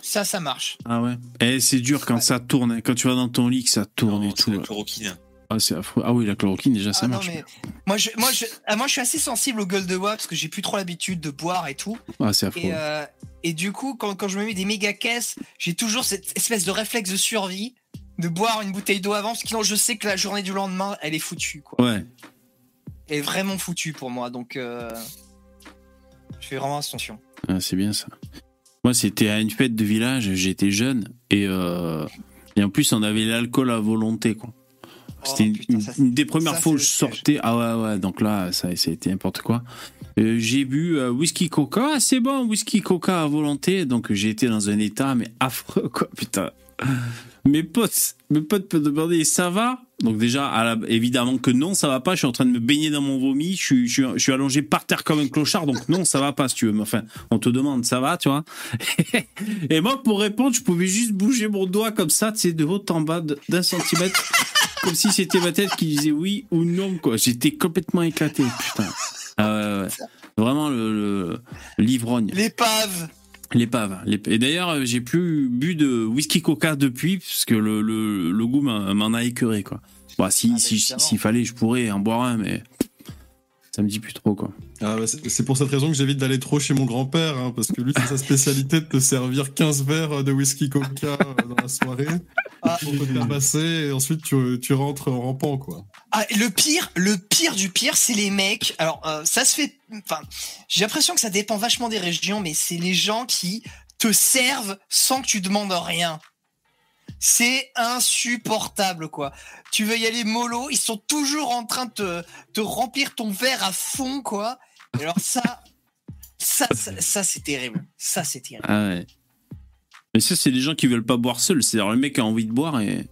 Ça, ça marche. Ah ouais. Et c'est dur quand Ouais. ça tourne, quand tu vas dans ton lit, que ça tourne Non, et c'est tout. la chloroquine. Ah, c'est affreux. Ah oui, la chloroquine, déjà, ça Ah non, marche. mais moi, je, moi, je, ah, moi, je suis assez sensible aux gueules de bois parce que j'ai plus trop l'habitude de boire et tout. Ah, c'est affreux. Et, euh, et du coup, quand, quand je me mets des méga caisses, j'ai toujours cette espèce de réflexe de survie de boire une bouteille d'eau avant parce que sinon je sais que la journée du lendemain, elle est foutue. Quoi. Ouais. Est vraiment foutue pour moi. Donc, euh, je fais vraiment attention. Ah, c'est bien ça. Moi, c'était à une fête de village, j'étais jeune, et, euh, et en plus, on avait l'alcool à volonté, quoi. C'était Oh, une, ça, une des premières ça, fois où je sortais. Ah ouais, ouais, donc là, ça, été n'importe quoi. Euh, j'ai bu euh, whisky coca, ah, c'est bon, whisky coca à volonté, donc j'ai été dans un état, mais affreux, quoi, putain. Mes potes, mes potes peuvent demander, ça va? Donc déjà, évidemment que non, ça va pas, je suis en train de me baigner dans mon vomi, je suis, allongé par terre comme un clochard, donc non, ça va pas, si tu veux. Mais enfin, on te demande, ça va, tu vois? Et moi, pour répondre, je pouvais juste bouger mon doigt comme ça, tu de haut en bas d'un centimètre, comme si c'était ma tête qui disait oui ou non, quoi. J'étais complètement éclaté, putain. Ah. Vraiment l'ivrogne, L'épave. L'épave. l'ép- Et d'ailleurs, euh, j'ai plus bu de whisky coca depuis, parce que le, le, le goût m'en a écœuré, quoi. Bah, si, Ah, si, s'il fallait, je pourrais en boire un, mais ça me dit plus trop, quoi. Ah bah, c'est c'est pour cette raison que j'évite d'aller trop chez mon grand-père, hein, parce que lui, c'est sa spécialité de te servir 15 verres de whisky coca euh, dans la soirée Ah. pour te faire passer, et ensuite tu, tu rentres en rampant, quoi. Ah, le pire, le pire du pire, c'est les mecs. Alors, euh, ça se fait. Enfin, j'ai l'impression que ça dépend vachement des régions, mais c'est les gens qui te servent sans que tu demandes rien. C'est insupportable, quoi. Tu veux y aller mollo, ils sont toujours en train de te, remplir ton verre à fond, quoi. Alors ça, ça, ça, c'est terrible. Ça, c'est terrible. Ah. Mais ça, c'est des gens qui veulent pas boire seuls. C'est-à-dire, le mec a envie de boire et.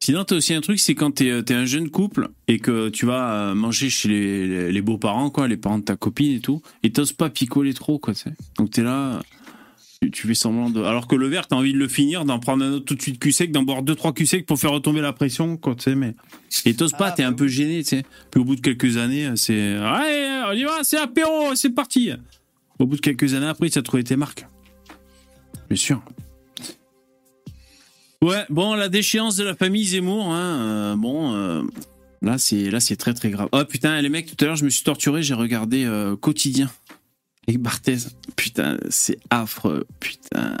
Sinon, t'as aussi un truc, c'est quand t'es es un jeune couple et que tu vas euh, manger chez les, les- les beaux-parents, quoi, les parents de ta copine et tout, et t'oses pas picoler trop, quoi, tu sais. Donc t'es là, tu, tu fais semblant de. Alors que le verre, t'as envie de le finir, d'en prendre un autre tout de suite cul sec, d'en boire deux, trois cul secs pour faire retomber la pression, quoi, tu sais, mais. Et t'oses pas, Ah, t'es bah un peu gêné, tu sais. Puis au bout de quelques années, c'est. Allez, on y va, c'est apéro, c'est parti. Au bout de quelques années après, ça a trouvé tes marques. Bien sûr. Ouais, bon, la déchéance de la famille Zemmour, hein, euh, bon, euh, là c'est là c'est très très grave. Oh putain, les mecs, tout à l'heure je me suis torturé, j'ai regardé euh, quotidien avec Barthez. Putain, c'est affreux, putain.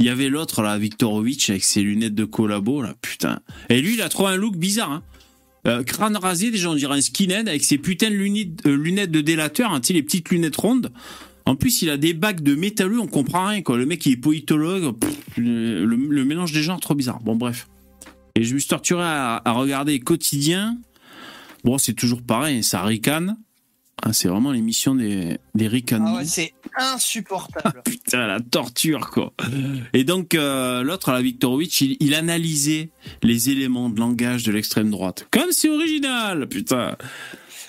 Il y avait l'autre là, Viktorovitch avec ses lunettes de collabo là, putain. Et lui, il a trop un look bizarre. Hein. Crâne rasé, déjà on dirait un skinhead avec ses putains de lunettes, de délateur, hein, les petites lunettes rondes. En plus, il a des bacs de métalleux, on comprend rien, quoi. Le mec, il est politologue. pff, le, le mélange des genres, trop bizarre. Bon, bref. Et je me suis torturé à, à regarder quotidien. Bon, c'est toujours pareil, ça ricane. Ah, c'est vraiment l'émission des, des ricanements. Ah ouais, c'est insupportable. Putain, la torture, quoi. Et donc, euh, l'autre, la Viktorovitch, il, il analysait les éléments de langage de l'extrême droite. Comme c'est original, putain.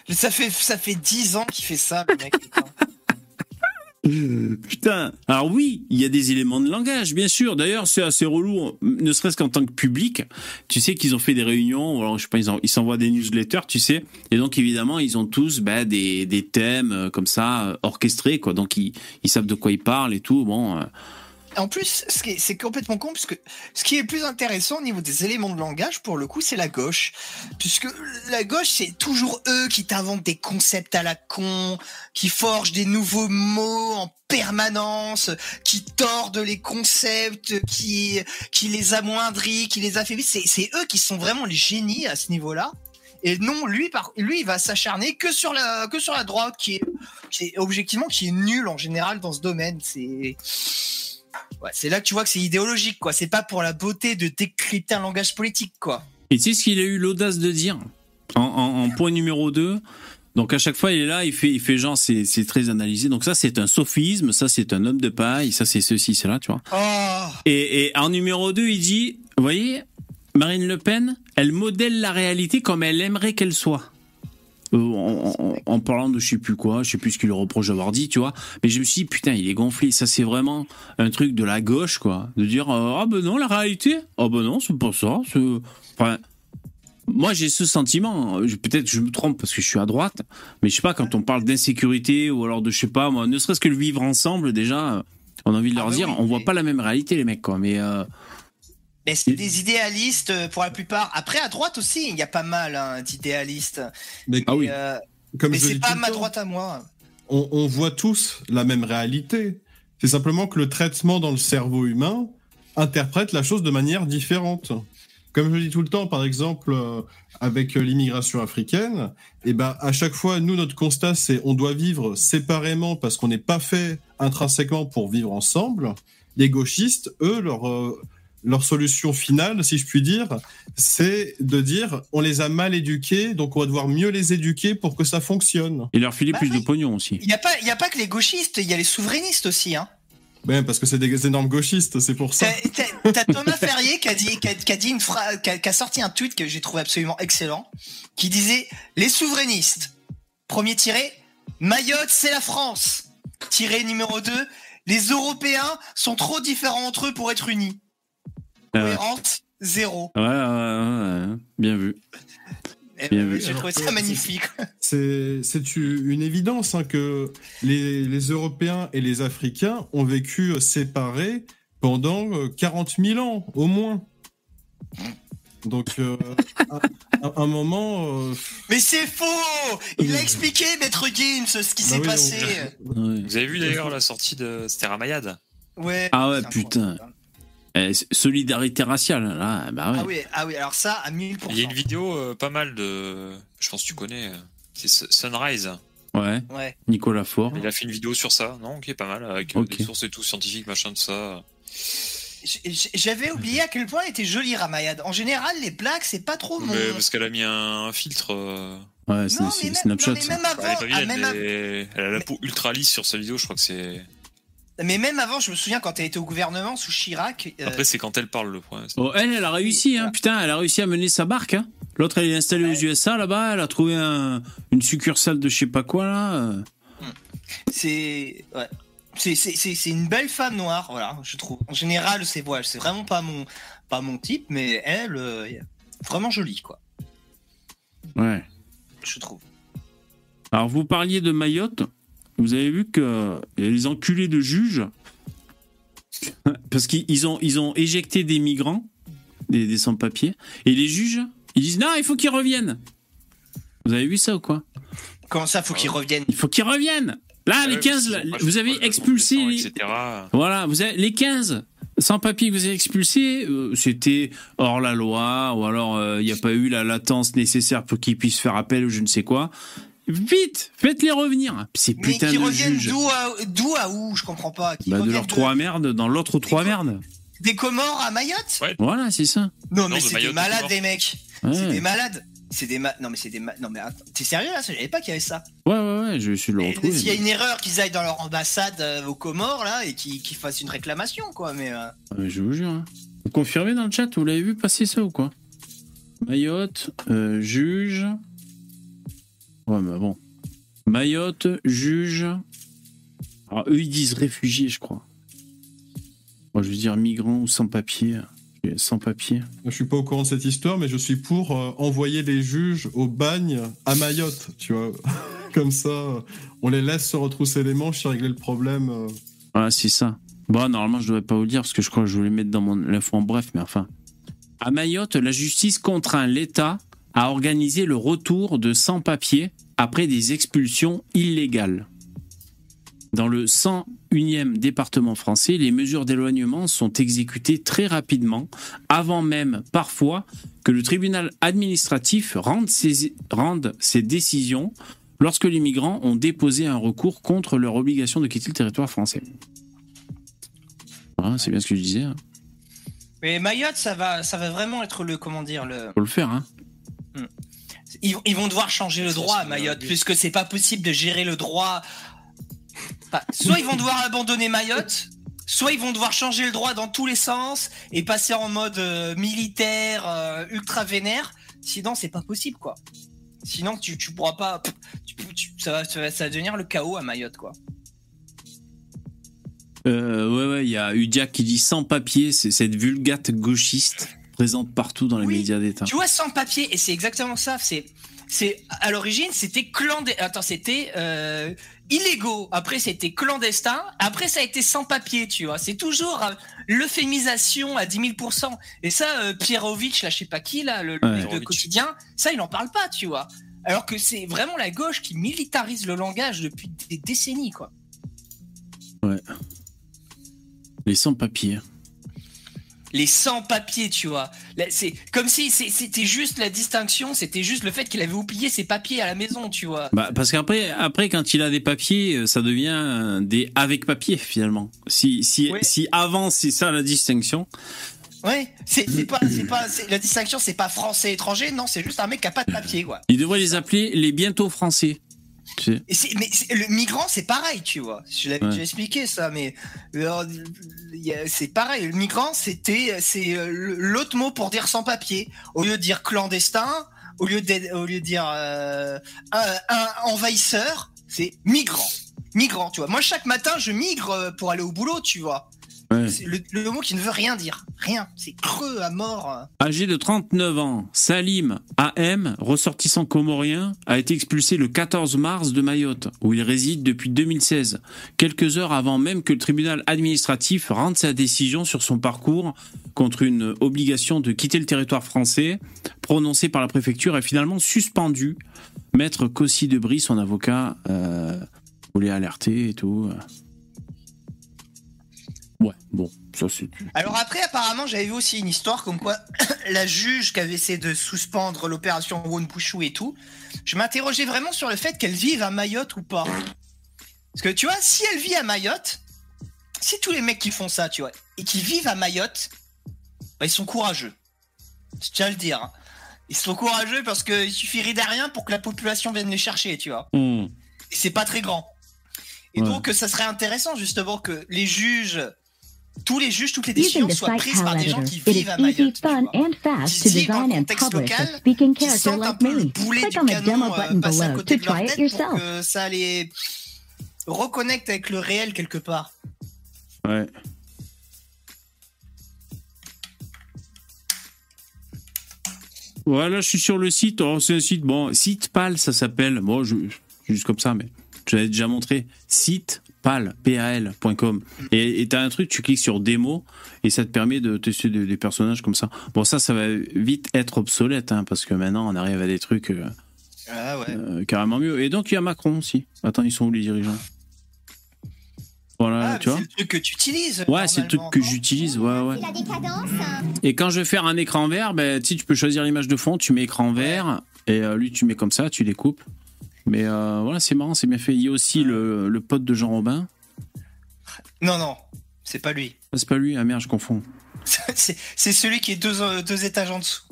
ça fait ça fait dix ans qu'il fait ça, le mec. Putain. Putain. Alors oui, il y a des éléments de langage, bien sûr. D'ailleurs, c'est assez relou, ne serait-ce qu'en tant que public. Tu sais qu'ils ont fait des réunions, alors je sais pas, ils en- ils s'envoient des newsletters, tu sais. Et donc évidemment, ils ont tous bah, des, thèmes euh, comme ça euh, orchestrés, quoi. Donc ils, savent de quoi ils parlent et tout. Bon. euh, En plus, ce qui est- c'est complètement con, puisque ce qui est plus intéressant au niveau des éléments de langage, pour le coup, c'est la gauche. Puisque la gauche, c'est toujours eux qui t'inventent des concepts à la con, qui forgent des nouveaux mots en permanence, qui tordent les concepts, qui, qui les amoindrit, qui les affaiblit. C'est, c'est eux qui sont vraiment les génies à ce niveau-là. Et non, lui, par, lui, il va s'acharner que sur la, que sur la droite, qui est, qui est objectivement, qui est nul en général dans ce domaine. C'est, Ouais, c'est là que tu vois que c'est idéologique, quoi. C'est pas pour la beauté de décrypter un langage politique, quoi. Et tu sais ce qu'il a eu l'audace de dire en, en- en point numéro 2 donc à chaque fois il est là, il fait, il fait genre c'est, c'est très analysé. Donc ça c'est un sophisme, ça c'est un homme de paille, ça c'est ceci, c'est là, tu vois. Oh Et, et en numéro 2 il dit, vous voyez, Marine Le Pen, elle modèle la réalité comme elle aimerait qu'elle soit. Euh, en, en- en parlant de je sais plus quoi, je sais plus ce qu'il reproche d'avoir dit, tu vois. Mais je me suis dit, putain, il est gonflé. Ça, c'est vraiment un truc de la gauche, quoi. De dire, euh, ah ben non, la réalité, ah ben non, c'est pas ça. Enfin, moi, j'ai ce sentiment. Je- Peut-être je me trompe parce que je suis à droite, mais je sais pas, quand on parle d'insécurité ou alors de, je sais pas, moi, ne serait-ce que le vivre ensemble, déjà, on a envie de Ah leur bah dire, oui, on voit pas la même réalité, les mecs, quoi. Mais euh, Mais c'est des idéalistes euh, pour la plupart? Après, à droite aussi, il y a pas mal hein, d'idéalistes. Mais Ah oui. Euh, comme mais c'est pas ma temps, droite à moi. on, on voit tous la même réalité. C'est simplement que le traitement dans le cerveau humain interprète la chose de manière différente. Comme je le dis tout le temps, par exemple, euh, avec l'immigration africaine, et ben à chaque fois, nous, notre constat, c'est on doit vivre séparément parce qu'on n'est pas fait intrinsèquement pour vivre ensemble. Les gauchistes, eux, leur, euh, leur solution finale, si je puis dire, c'est de dire on les a mal éduqués, donc on va devoir mieux les éduquer pour que ça fonctionne. et leur filer Bah plus oui. de pognon aussi. Il y a pas, il y a pas que les gauchistes, il y a les souverainistes aussi. Hein. Ben, parce que c'est des énormes gauchistes, c'est pour ça. T'as- Thomas Ferrier qui a dit, qui a, qui a dit une phrase, qui a, qui a sorti un tweet que j'ai trouvé absolument excellent, qui disait les souverainistes. Premier tiré, Mayotte c'est la France. Tiré numéro 2, les Européens sont trop différents entre eux pour être unis. Ah ouais. Cohérence zéro. Ouais, ouais, ouais, ouais, bien vu. Eh Bien ben, vu. J'ai trouvé ça magnifique. C'est une évidence hein, que les, les Européens et les Africains ont vécu séparés pendant euh, 40 000 ans, au moins. Donc, euh, à, à un moment... euh, Mais c'est faux Il a expliqué, Maître Gims, ce qui bah s'est oui, passé. Ouais. Vous avez vu d'ailleurs la sortie de. C'était Ramayad Ouais. Ah ouais, putain. Eh, c- solidarité raciale, là, bah ouais. Ah oui, ah oui, alors ça, à 1000%. Il y a une vidéo euh, pas mal de. Je pense que tu connais. euh, C'est Su- Sunrise. Ouais, Ouais. Nicolas Faure. Il a fait une vidéo sur ça, non Qui est pas mal, avec euh, Ok. des sources et tout, scientifiques, machin de ça. J'avais oublié à quel point elle était jolie, Ramayad. En général, les blagues, c'est pas trop mon. Mais parce qu'elle a mis un, un filtre. euh, Ouais, c'est Snapchat. non, mais même avant, ah, elle a la peau ultra lisse sur sa vidéo, je crois que c'est. Mais même avant, je me souviens quand elle était au gouvernement sous Chirac. euh, Après, c'est quand elle parle le problème. Oh, elle, elle a réussi, hein. Putain, elle a réussi à mener sa barque, hein. L'autre, elle est installée aux USA, là-bas. Elle a trouvé un- une succursale de je sais pas quoi, là. c'est. Ouais. C'est- C'est c'est- c'est une belle femme noire, voilà, je trouve. En général, c'est vraiment pas mon, pas mon type, mais elle, euh, vraiment jolie, quoi, Ouais. je trouve. Alors, vous parliez de Mayotte. Vous avez vu que il y a les enculés de juges. Parce qu'ils ont, ils ont éjecté des migrants, des, des sans-papiers. Et les juges, ils disent non, il faut qu'ils reviennent. Vous avez vu ça ou quoi? Comment ça, faut qu'ils reviennent? Il faut qu'ils reviennent. Là, les 15, là, vous avez expulsé. les- Etc. Voilà, vous avez les 15 sans papier que vous avez expulsés, euh, c'était hors la loi, ou alors il n'y a pas eu la latence nécessaire pour qu'ils puissent faire appel ou je ne sais quoi. Vite, faites-les revenir. Ces Mais putains de reviennent juges. d'où à, d'où à où Je comprends pas. Qui Bah, de leurs trois merdes dans l'autre trois merdes. Des Comores à Mayotte Ouais. Voilà, c'est ça. Non, mais c'est des malades, les mecs. Ouais, C'est des ouais, malades. C'est des ma... Non, mais c'est des ma... Non, mais attends, t'es sérieux là? Je savais pas qu'il y avait ça. ouais, ouais, je vais essayer de le Et retrouver. S'il y a une erreur, qu'ils aillent dans leur ambassade euh, aux Comores là et qu'ils fassent une réclamation, quoi. Mais euh, Ouais, je vous jure. hein. Vous confirmez dans le chat, vous l'avez vu passer ça ou quoi? Mayotte, euh, juge. Ouais, mais bon. Mayotte, juge. Alors, eux, ils disent réfugiés, je crois. Moi, je veux dire migrants ou sans-papiers. Sans-papiers. Je suis pas au courant de cette histoire, mais je suis pour euh, envoyer les juges au bagne à Mayotte, tu vois. Comme ça, euh, on les laisse se retrousser les manches et régler le problème. euh. Voilà, c'est ça. Bon, normalement, je devrais pas vous le dire parce que je crois que je voulais mettre dans mon l'info en bref, mais enfin. À Mayotte, la justice contraint l'État à organiser le retour de sans-papiers après des expulsions illégales. Dans le 101e département français, les mesures d'éloignement sont exécutées très rapidement, avant même parfois que le tribunal administratif rende ses, rende ses décisions lorsque les migrants ont déposé un recours contre leur obligation de quitter le territoire français. Voilà, c'est bien ce que je disais. Mais Mayotte, ça va, ça va vraiment être le, comment dire, le. Faut le faire, hein. Ils, ils vont devoir changer le droit à Mayotte, puisque c'est pas possible de gérer le droit. Enfin, soit ils vont devoir abandonner Mayotte, soit ils vont devoir changer le droit dans tous les sens et passer en mode euh, militaire, euh, ultra vénère. Sinon, c'est pas possible, quoi. Sinon, tu, tu pourras pas. tu- tu- ça, va, ça, va, ça va devenir le chaos à Mayotte, quoi. Euh, ouais, ouais, il y a Udia qui dit sans papier, c'est cette vulgate gauchiste présente partout dans les Oui, médias d'État. Tu vois, sans papier, et c'est exactement ça. C'est, c'est à l'origine, c'était clandestin. Attends, c'était euh, illégaux. Après, c'était clandestin. Après, ça a été sans papier. Tu vois, c'est toujours euh, l'euphémisation à 10 000 Et ça, euh, Pierrovitch, là, je sais pas qui, là, le, Ouais. quotidien, ça, il en parle pas. Tu vois. Alors que c'est vraiment la gauche qui militarise le langage depuis des décennies, quoi. Les sans-papiers. Les sans-papiers, tu vois. C'est comme si c'était juste la distinction, c'était juste le fait qu'il avait oublié ses papiers à la maison, tu vois. Bah, parce qu'après, après, quand il a des papiers, euh, ça devient euh, des avec papier finalement. Si, si, Ouais. si avant c'est ça la distinction, Ouais, c'est pas, pas, la distinction, c'est pas français étranger, non, c'est juste un mec qui a pas de papier, quoi. il devrait les appeler les bientôt français. Tu mais le migrant, c'est pareil, tu vois. Je l'avais Ouais. expliqué ça, mais c'est pareil. Le migrant, c'était, c'est euh, l'autre mot pour dire sans papier. Au lieu de dire clandestin, au lieu de, au lieu de dire euh, un, un envahisseur, c'est migrant. Migrant, tu vois. Moi, chaque matin, je migre euh, pour aller au boulot, tu vois. Ouais. C'est le, le mot qui ne veut rien dire. Rien. C'est creux à mort. Âgé de 39 ans, Salim AM, ressortissant comorien, a été expulsé le 14 mars de Mayotte, où il réside depuis 2016, quelques heures avant même que le tribunal administratif rende sa décision sur son parcours contre une obligation de quitter le territoire français, prononcée par la préfecture et finalement suspendue. Maître Cossi Debris, son avocat, euh, voulait alerter et tout. Ouais, bon, ça c'est... Alors après, apparemment, j'avais vu aussi une histoire comme quoi la juge qui avait essayé de suspendre l'opération Wonbushu et tout, je m'interrogeais vraiment sur le fait qu'elle vive à Mayotte ou pas. Parce que tu vois, si elle vit à Mayotte, si tous les mecs qui font ça, tu vois, et qui vivent à Mayotte, bah, ils sont courageux. Je tiens à le dire. hein. Ils sont courageux parce qu'il suffirait de rien pour que la population vienne les chercher, tu vois. Hmm. Et c'est pas très grand. Et Ouais. donc, ça serait intéressant justement que les juges, tous les juges, toutes les Using décisions the soient site prises par des gens qui vivent à is easy, Mayotte. tu fun, vois. and fast to Qui vivent dans design le and contexte publish a local, speaking Qui character sentent un like peu le me. boulet Click du on the canon demo euh, passer à côté de leur try it tête pour que ça les reconnecte avec le réel quelque part. Ouais. Voilà, je suis sur le site. Oh, c'est un site, bon, SitePal, ça s'appelle. Bon, je, juste comme ça, mais je l'avais déjà montré. P-A-L.com. Et et t'as un truc, tu cliques sur démo et ça te permet de tester des, des personnages comme ça. Bon, ça, ça va vite être obsolète, hein, parce que maintenant, on arrive à des trucs euh, Ah ouais. euh, carrément mieux. Et donc, il y a Macron aussi. Attends, ils sont où les dirigeants? Voilà, Ah, tu vois c'est le truc que tu utilises. Ouais, c'est le truc que j'utilise, ouais, ouais. La décadence Et quand je vais faire un écran vert, ben, tu tu peux choisir l'image de fond, tu mets écran vert, et euh, lui, tu mets comme ça, tu les coupes. Mais euh, voilà, c'est marrant, c'est bien fait. Il y a aussi le, le pote de Jean Robin. Non, non, c'est pas lui. Ah, c'est pas lui, ah merde, je confonds. c'est celui qui est deux, euh, deux étages en dessous.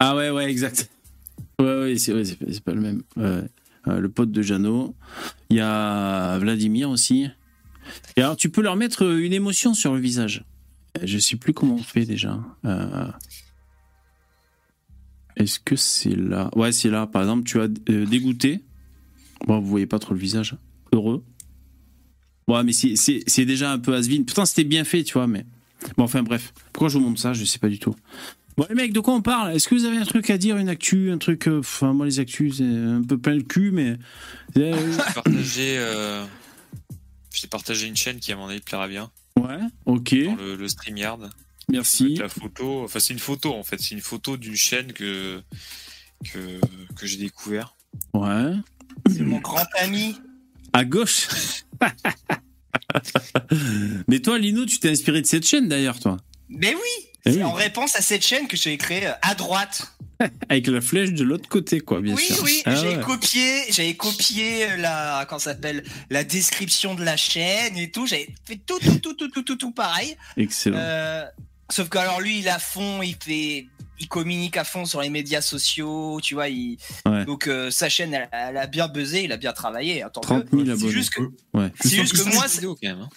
Ah ouais, ouais, exact. Ouais, ouais, c'est ouais, pas le même. Ouais. Euh, le pote de Jeannot. Il y a Vladimir aussi. Et alors, tu peux leur mettre une émotion sur le visage. Je sais plus comment on fait déjà. Euh, Est-ce que c'est là? Ouais, c'est là. Par exemple, tu as dégoûté. Bon, vous voyez pas trop le visage. Heureux. Ouais, mais c'est- déjà un peu has-been. Pourtant, c'était bien fait, tu vois, mais. Bon, enfin, bref. Pourquoi je vous montre ça? Je sais pas du tout. Bon, les mecs, de quoi on parle? Est-ce que vous avez un truc à dire, une actu, un truc. euh, Enfin, moi, les actus, c'est un peu plein le cul, mais. Euh, J'ai partagé, euh, j'ai partagé une chaîne qui, à mon avis, plaira bien. ouais, ok. Dans le, le StreamYard. Merci. La photo. Enfin, c'est une photo, en fait. C'est une photo d'une chaîne que, que, que j'ai découvert. Ouais. C'est mon grand ami. À gauche. mais toi, Lino, tu t'es inspiré de cette chaîne, d'ailleurs, toi. Mais oui, Eh c'est oui. en réponse à cette chaîne que j'ai créée euh, à droite. Avec la flèche de l'autre côté, quoi, bien oui, sûr. oui, Ah j'ai ouais. copié, j'avais copié la, s'appelle, la description de la chaîne et tout. J'avais fait tout, tout, tout, tout, tout, tout, tout pareil. Excellent. Euh, sauf que alors lui, il à fond, il fait, il communique à fond sur les médias sociaux, tu vois. Il, Ouais. Donc euh, sa chaîne, elle, elle a bien buzzé, il a bien travaillé. hein, tant 30 que- 000 C'est abonnés. juste que, Ouais. c'est juste que moi, C'est c'est- vidéo, quand même. hein.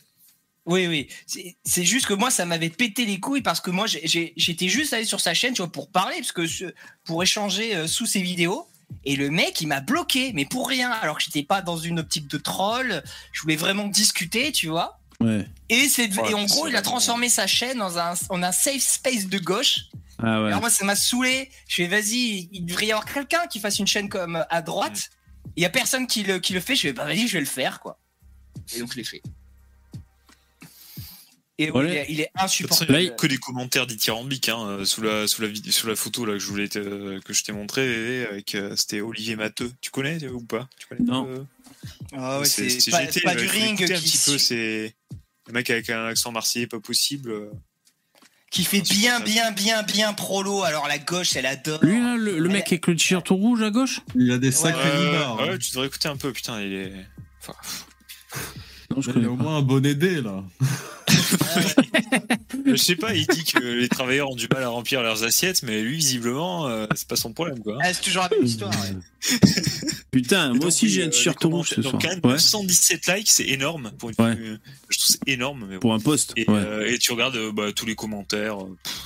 oui, oui. C'est- C'est juste que moi, ça m'avait pété les couilles parce que moi, j'étais juste allé sur sa chaîne, tu vois, pour parler, parce que pour échanger euh, sous ses vidéos. Et le mec, il m'a bloqué, mais pour rien. Alors que j'étais pas dans une optique de troll. Je voulais vraiment discuter, tu vois. Ouais. Et, c'est Ouais, et en c'est gros, il a transformé sa chaîne dans un, en un safe space de gauche. Ah ouais. Alors moi, ça m'a saoulé. Je fais, vas-y, il devrait y avoir quelqu'un qui fasse une chaîne comme euh, à droite. Il y a personne qui le, qui le fait. Je fais, bah vas-y, je vais le faire, quoi. Et donc, je l'ai fait. Et Voilà. il, est, il est insupportable. il y a que des commentaires dithyrambiques hein, euh, sous la sous la sous la photo là que je voulais te- que je t'ai montré avec euh, c'était Olivier Matteux. Tu connais euh, ou pas? Tu connais Non. euh, Ah ouais, c'est c'est pas, GT, c'est pas là, du il ring qui, un petit peu. C'est le mec avec un accent marseillais pas possible. Euh. qui fait bien, bien, bien, bien prolo. Alors la gauche, elle adore. Lui, là, le, le mec avec le t-shirt tout rouge à gauche Il a des sacrés Ouais, nibards. ouais, tu devrais écouter un peu. Putain, il est. Enfin, Non, je Il connais a au moins un bonnet D, là. je sais pas. Il dit que les travailleurs ont du mal à remplir leurs assiettes, mais lui visiblement, euh, c'est pas son problème quoi. Ah, c'est toujours la même histoire. ouais. Putain, moi Donc, aussi j'ai un t-shirt rouge ce soir. Donc, quand même, Ouais. 217 likes, c'est énorme pour une. Ouais. euh, Je trouve c'est énorme. Mais bon. Pour un poste. Et, ouais. euh, et tu regardes euh, bah, tous les commentaires,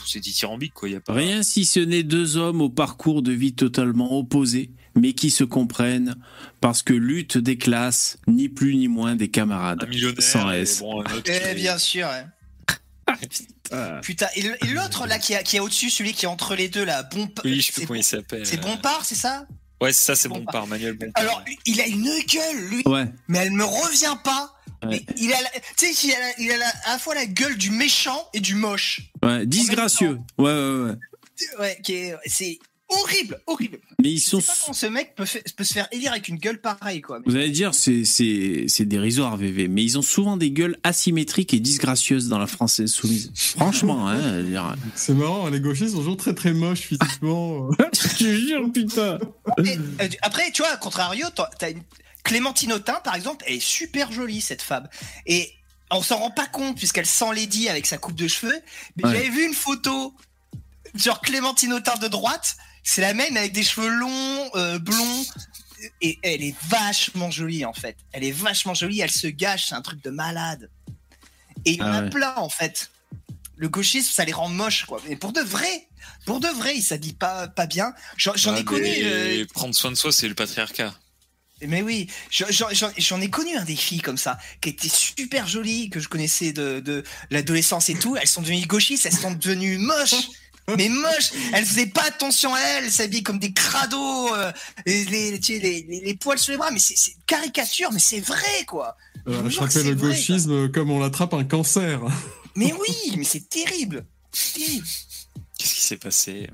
c'est dithyrambique quoi. Y a pas. Rien si ce n'est deux hommes au parcours de vie totalement opposés, mais qui se comprennent parce que lutte des classes, ni plus ni moins des Un camarades. millionnaire. Sans S. bon, un autre qui Eh bien sûr. ouais. Putain, et l'autre là qui est, qui est au-dessus, celui qui est entre les deux là, bon. Oui, je sais plus c'est comment il s'appelle. c'est Bompard, c'est ça? Ouais, c'est ça, c'est Bompard. Bompard, Manuel Bompard. Alors, il a une gueule, lui, Ouais. mais elle me revient pas. Ouais. Mais il a, la- tu sais, il a, la- il a la- à la fois la gueule du méchant et du moche. Ouais, disgracieux. Ouais, ouais, ouais. Ouais, qui est- c'est horrible, horrible. Mais ils sont. pas ce mec peut, peut se faire élire avec une gueule pareille, quoi. Vous allez dire, c'est c'est c'est dérisoire, VV, mais ils ont souvent des gueules asymétriques et disgracieuses dans la française soumise. Franchement, hein. dire. C'est marrant, les gauchistes sont toujours très très moches physiquement. Je te jure, putain. Et, euh, après, tu vois, à contrario, t'as t'as une Clémentine Autain, par exemple, elle est super jolie, cette femme. Et on s'en rend pas compte, puisqu'elle sent Lady avec sa coupe de cheveux. Mais Ouais. j'avais vu une photo, genre Clémentine Autain de droite, c'est la même avec des cheveux longs, euh, blonds. Et elle est vachement jolie, en fait. Elle est vachement jolie, elle se gâche, c'est un truc de malade. Et il y en Ah a ouais. plein, en fait. Le gauchisme, ça les rend moches, quoi. Mais pour de vrai, pour de vrai, ils s'habillent pas, pas bien. J'en ai connu. mais euh, Prendre soin de soi, c'est le patriarcat. mais oui, j'en- ai connu un des filles comme ça, qui étaient super jolies, que je connaissais de, de l'adolescence et tout. Elles sont devenues gauchistes, elles sont devenues moches. Mais moches, elles faisaient pas attention à elles, elles s'habillaient comme des crados, euh, les, les, tu sais, les, les- les poils sur les bras, mais c'est caricature, mais c'est vrai quoi. Je Euh, attraper le vrai, gauchisme comme on l'attrape un cancer. Mais oui, mais c'est terrible. Qu'est-ce qui s'est passé?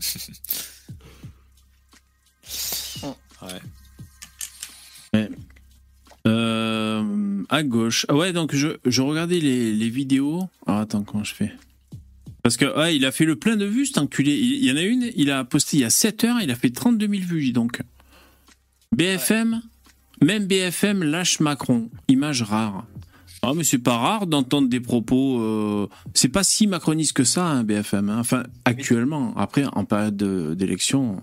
Ouais. Euh, à gauche. Ah ouais, donc je, je regardais les, les vidéos. Ah, attends, comment je fais? Parce que ouais, il a fait le plein de vues, cet enculé. Il, il y en a une, il a posté il y a 7 heures, il a fait 32 000 vues, dis donc. BFM, même BFM lâche Macron. Image rare. Ah, mais c'est pas rare d'entendre des propos. euh, c'est pas si macroniste que ça, hein, BFM. hein. Enfin, actuellement. Après, en période de- d'élection,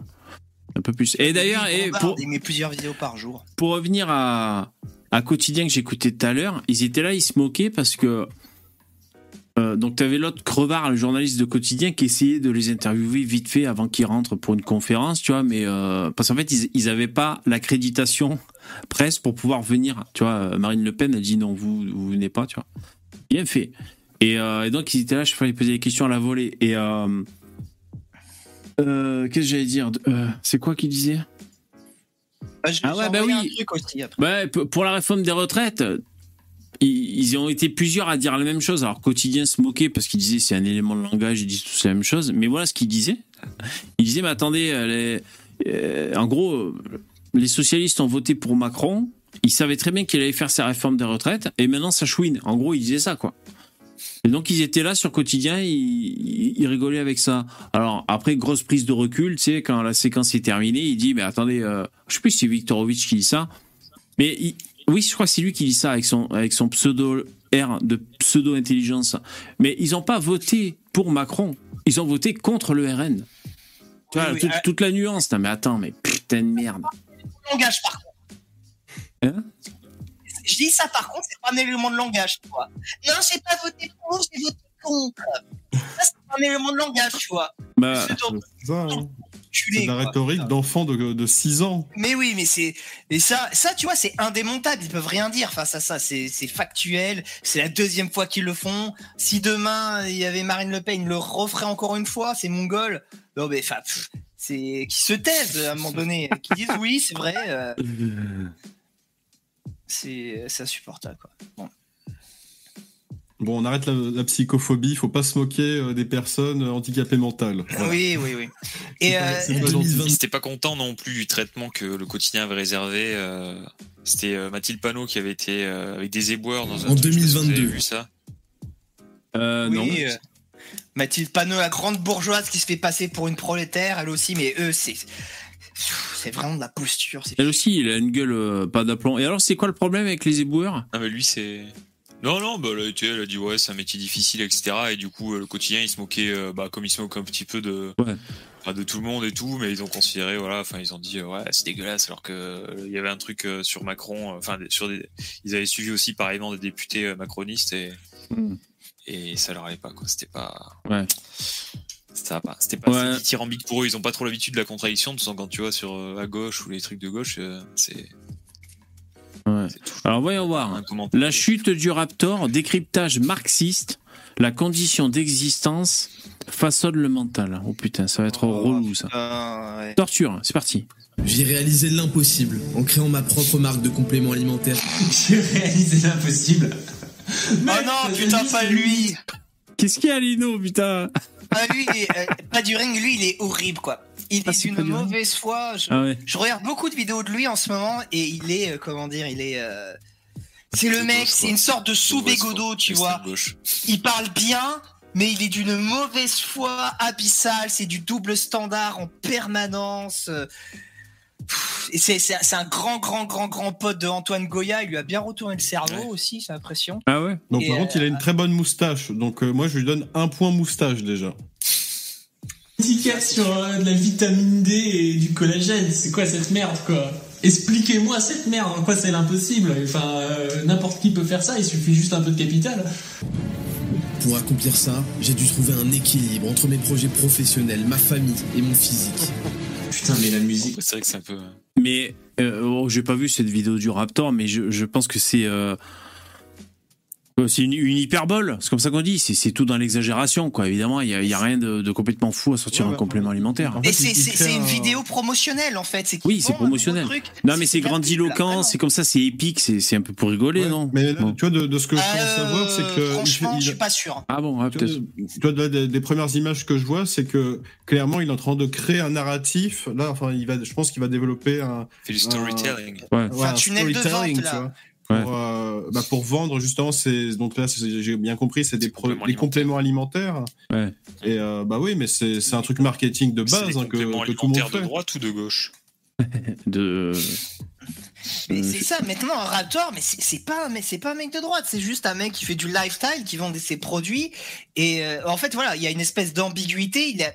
un peu plus. Et d'ailleurs, et pour, il met plusieurs vidéos par jour. pour revenir à, à Quotidien que j'écoutais tout à l'heure, ils étaient là, ils se moquaient parce que. Euh, donc, tu avais l'autre crevard, le journaliste de Quotidien, qui essayait de les interviewer vite fait avant qu'ils rentrent pour une conférence, tu vois, mais. euh, parce qu'en fait, ils n'avaient pas l'accréditation presse pour pouvoir venir. Tu vois, euh, Marine Le Pen a dit non, vous, vous venez pas, tu vois. Bien fait. Et, euh, et donc, ils étaient là, je fallait poser des questions à la volée. Et qu'est-ce que j'allais dire C'est quoi qu'il disait? Ah, Ah ouais, ai bah oui. aussi p- pour la réforme des retraites, ils, ont été plusieurs à dire la même chose. Alors, quotidien se moquait parce qu'il disait c'est un élément de langage, ils disent tous la même chose. Mais voilà ce qu'il disait. Il disait, mais attendez, euh, euh, en gros, les socialistes ont voté pour Macron. Ils savaient très bien qu'il allait faire sa réforme des retraites. Et maintenant, ça chouine. En gros, il disait ça, quoi. Et donc, ils étaient là sur quotidien, ils, rigolaient avec ça. Alors, après, grosse prise de recul, tu sais, quand la séquence est terminée, il dit, mais attendez, euh, je sais plus si c'est Viktorovitch qui dit ça. Mais oui, je crois que c'est lui qui dit ça avec son, avec son pseudo R de pseudo-intelligence. Mais ils n'ont pas voté pour Macron. Ils ont voté contre le RN. Tu vois, Oui, oui, toute, toute la nuance. Non, mais attends, mais putain de merde. Langage par contre. Hein? Je dis ça par contre, c'est pas un élément de langage, tu vois. Non, j'ai pas voté pour, j'ai voté contre. Ça, c'est pas un élément de langage, tu vois. Bah, C'est de la rhétorique d'enfant de, de 6 ans. Mais oui, mais c'est et ça, ça, tu vois, c'est indémontable. Ils peuvent rien dire face à ça. C'est c'est factuel. C'est la deuxième fois qu'ils le font. Si demain il y avait Marine Le Pen, ils le referaient encore une fois. C'est mongol. Non mais enfin, c'est qui se taisent à un moment donné, qui disent oui, c'est vrai. euh, c'est c'est insupportable quoi. Bon. Bon, on arrête la, la psychophobie, faut pas se moquer euh, des personnes euh, handicapées mentales. Voilà. Oui, oui, oui. Et pas- euh, pas gentil. 2020, Ils n'étaient pas contents non plus du traitement que le quotidien avait réservé. euh, C'était euh, Mathilde Panot qui avait été euh, avec des éboueurs dans un En truc, je sais pas si vous avez 2022. vu ça? Euh, non. euh, Mathilde Panot, la grande bourgeoise qui se fait passer pour une prolétaire, elle aussi, mais eux, c'est c'est vraiment de la posture. c'est- Elle aussi, il a une gueule euh, pas d'aplomb. Et alors, c'est quoi le problème avec les éboueurs? Non, mais lui, c'est. Non, non, bah, elle, a été- elle a dit ouais, c'est un métier difficile, etc. Et du coup, euh, le quotidien, il se moquait, euh, bah, comme il se moque un petit peu de, Ouais. enfin, de tout le monde et tout, mais ils ont considéré, voilà, enfin, ils ont dit, euh, ouais, c'est dégueulasse, alors que euh, il y avait un truc euh, sur Macron, enfin, sur des, ils avaient suivi aussi pareillement des députés macronistes et, Hmm. et ça leur allait pas, quoi. C'était pas. Ouais. C'était pas, c'était pas Ouais. dithyrambique pour eux. Ils ont pas trop l'habitude de la contradiction. De toute façon, quand tu vois sur à gauche ou les trucs de gauche, c'est. Ouais. Alors, voyons voir. La chute du raptor, décryptage marxiste, la condition d'existence façonne le mental. Oh putain, ça va être Oh, relou ça. Ouais. Torture, c'est parti. J'ai réalisé l'impossible en créant ma propre marque de compléments alimentaires. J'ai réalisé l'impossible. Oh non, putain, pas lui. Qu'est-ce qu'il y a, Lino, putain? Ah, lui, il est, euh, pas du ring, lui, il est horrible, quoi. Il est d'une mauvaise foi. Je, Ah ouais. je regarde beaucoup de vidéos de lui en ce moment et il est, euh, comment dire, il est. euh, C'est le mec, c'est une sorte de sous-bégodo, tu vois. Il parle bien, mais il est d'une mauvaise foi abyssale. C'est du double standard en permanence. euh. C'est un grand, grand, grand, grand pote de Antoine Goya. Il lui a bien retourné le cerveau Ouais. aussi, j'ai l'impression. Ah ouais Donc, Et, par euh, contre, il a une très bonne moustache. Donc, euh, moi, je lui donne un point moustache déjà. Ticket sur euh, de la vitamine D et du collagène. C'est quoi cette merde, quoi? Expliquez-moi cette merde. En quoi c'est l'impossible? Enfin, euh, n'importe qui peut faire ça. Il suffit juste un peu de capital. Pour accomplir ça, j'ai dû trouver un équilibre entre mes projets professionnels, ma famille et mon physique. Putain, mais la musique. C'est vrai que c'est un peu. Mais euh, oh, j'ai pas vu cette vidéo du Raptor, mais je, je pense que c'est c'est une, une hyperbole. C'est comme ça qu'on dit. C'est c'est tout dans l'exagération, quoi. Évidemment, il y a, il y a rien de, de complètement fou à sortir Ouais, un bah, complément alimentaire. en fait, c'est il- il c'est- c'est une un- vidéo promotionnelle en fait. c'est Oui, c'est un promotionnel. truc. Non, mais c'est grandiloquent, c'est comme ça, c'est épique, c'est c'est un peu pour rigoler, Ouais, non Mais là, Bon. tu vois, de, de ce que je pense Euh, savoir, c'est que. il Franchement, il- je suis pas sûr. Ah bon, ouais, peut-être. tu vois, des, des premières images que je vois, c'est que clairement, il est en train de créer un narratif. Là, enfin, il va, je pense qu'il va développer un, fait du storytelling. Ouais. ouais, un tunnel de storytelling, vente, tu là. Euh, bah, pour vendre justement ces donc là j'ai bien compris c'est des, compléments alimentaires Ouais. et euh, bah oui mais c'est c'est un truc marketing de base hein, que, compléments que tout le monde alimentaires de droite ou de gauche? De... Mais Euh, c'est ça, maintenant un Raptor, mais c'est pas, mais c'est pas un mec de droite, c'est juste un mec qui fait du lifestyle, qui vend ses produits. Et euh, en fait, voilà, il y a une espèce d'ambiguïté. Il a,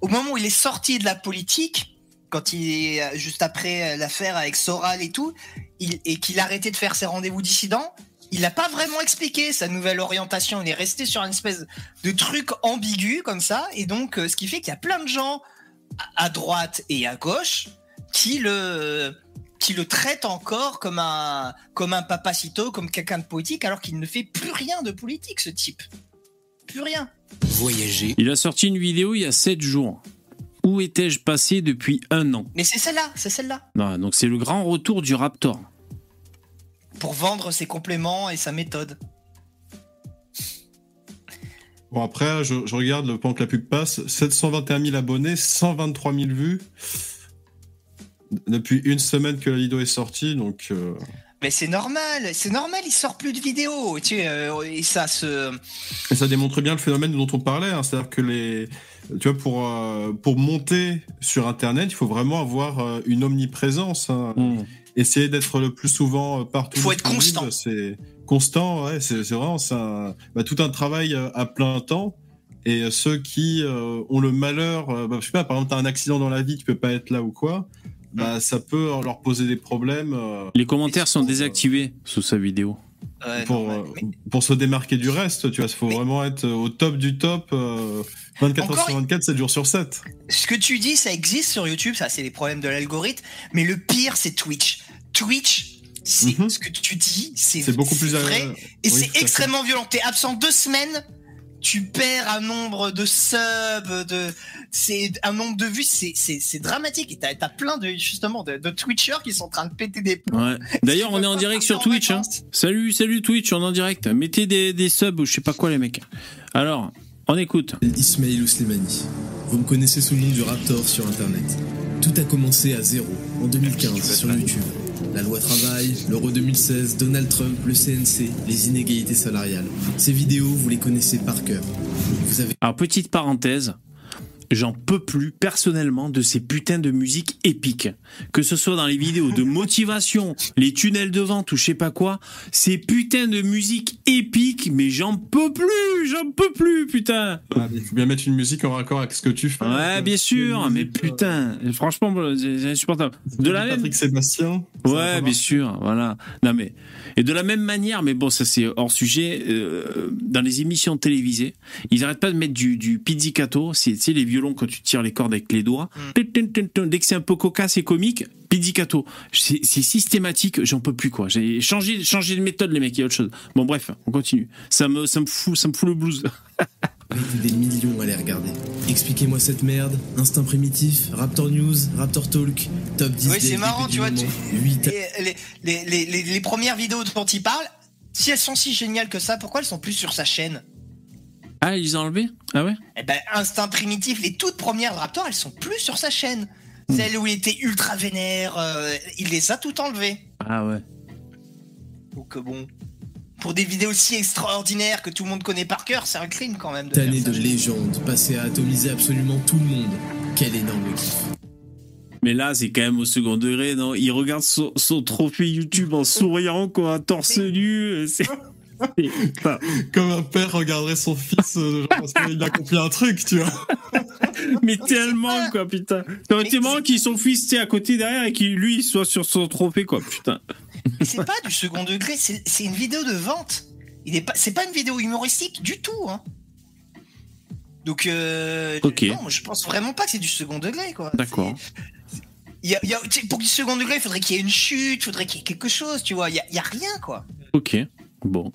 au moment où il est sorti de la politique, quand il est euh, juste après euh, l'affaire avec Soral et tout, il, et qu'il a arrêté de faire ses rendez-vous dissidents, il n'a pas vraiment expliqué sa nouvelle orientation. Il est resté sur une espèce de truc ambigu comme ça, et donc euh, ce qui fait qu'il y a plein de gens à- à droite et à gauche qui le qui le traite encore comme un, comme un papacito, comme quelqu'un de politique, alors qu'il ne fait plus rien de politique, ce type. Plus rien. Voyager. Il a sorti une vidéo il y a 7 jours. Où étais-je passé depuis un an Mais c'est celle-là, c'est celle-là. Non, Donc c'est le grand retour du Raptor. Pour vendre ses compléments et sa méthode. Bon, après, je, je regarde le pendant que la pub passe 721 000 abonnés, 123 000 vues. Depuis une semaine que la vidéo est sortie, donc. euh, Mais c'est normal, c'est normal, il sort plus de vidéos, tu sais, euh, et ça se... Et ça démontre bien le phénomène dont on parlait, hein, c'est-à-dire que les, tu vois, pour euh, pour monter sur Internet, il faut vraiment avoir euh, une omniprésence. hein. Hmm. Essayer d'être le plus souvent partout. Faut être constant. C'est constant, ouais. C'est vraiment un- bah, tout un travail à plein temps. Et ceux qui euh, ont le malheur, bah, je sais pas, par exemple, t'as un accident dans la vie, tu peux pas être là ou quoi, bah ça peut leur poser des problèmes. euh, Les commentaires sont Euh, désactivés sous sa vidéo. Ouais, pour, euh, Mais- pour se démarquer du reste, tu vois, il faut Mais- vraiment être au top du top, euh, 24 Encore heures sur 24, 7 jours sur 7. ce que tu dis, ça existe sur YouTube, ça c'est les problèmes de l'algorithme, mais le pire c'est Twitch. Twitch, c'est Mhm. ce que tu dis, c'est C'est beaucoup plus vrai euh, et oui, c'est extrêmement violent. T'es absent deux semaines, tu perds un nombre de subs, de c'est un nombre de vues, c'est c'est c'est dramatique. Et t'as as plein de justement de, de Twitchers qui sont en train de péter des plombs. Ouais. D'ailleurs, on est en direct sur Twitch. Hein. Salut, salut Twitch, on est en direct. Mettez des, des subs ou je sais pas quoi, les mecs. Alors, on écoute. Ismail Ouslemani. Vous me connaissez sous le nom du Raptor sur Internet. Tout a commencé à zéro, en 2015, sur YouTube. La loi travail, l'euro 2016, Donald Trump, le CNC, les inégalités salariales. Ces vidéos, vous les connaissez par cœur. Vous avez Alors, petite parenthèse. J'en peux plus personnellement de ces putains de musique épiques. Que ce soit dans les vidéos de motivation, les tunnels de vente ou je sais pas quoi, ces putains de musique épiques, mais j'en peux plus, j'en peux plus, putain. Ah, Il faut bien mettre une musique en raccord avec ce que tu fais. Ouais, bien sûr, mais musique, putain, franchement, c'est insupportable. euh, De la même Patrick Sébastien. Ouais, bien sûr, voilà. Non mais et de la même manière, mais bon, ça c'est hors sujet. euh, dans les émissions télévisées, ils arrêtent pas de mettre du, du pizzicato. C'est tu sais les violons quand tu tires les cordes avec les doigts. Dès que c'est un peu cocasse et comique, pizzicato. C'est systématique. J'en peux plus quoi. J'ai changé changé de méthode les mecs. Il y a autre chose. Bon bref, on continue. Ça me ça me fout ça me fout le blues. des millions à les regarder. Expliquez-moi cette merde. Instinct primitif, Raptor News, Raptor Talk, Top 10 Oui, c'est marrant, tu vois, tu- moment, 8 Et les, les, les, les, les premières vidéos dont il parle, si elles sont si géniales que ça, pourquoi elles sont plus sur sa chaîne? Ah ils ont enlevé Ah ouais. Eh ben, Instinct Primitif, les toutes premières de Raptor, elles sont plus sur sa chaîne. Celles où il était ultra vénère, euh, il les a toutes enlevées. Ah ouais. Donc euh, bon, pour des vidéos si extraordinaires que tout le monde connaît par cœur, c'est un crime quand même de Cette année faire de légende, passé à atomiser absolument tout le monde. Quel énorme kiff. Mais là, c'est quand même au second degré, non? Il regarde son, son trophée YouTube en souriant, quoi, torse nu. Comme un père regarderait son fils euh, genre, parce qu'il a accompli un truc, tu vois. mais tellement, quoi, putain. Aurait été marrant qu'il son fils tu sais, à côté derrière et qu'il lui soit sur son trophée, quoi, putain. Mais c'est pas du second degré, c'est une vidéo de vente. Il est pas, c'est pas une vidéo humoristique du tout. Hein. Donc, euh, Ok. non, je pense vraiment pas que c'est du second degré, quoi. D'accord. Y a, y a- pour du second degré, il faudrait qu'il y ait une chute, il faudrait qu'il y ait quelque chose, tu vois. Il y y a rien, quoi. Ok. Bon.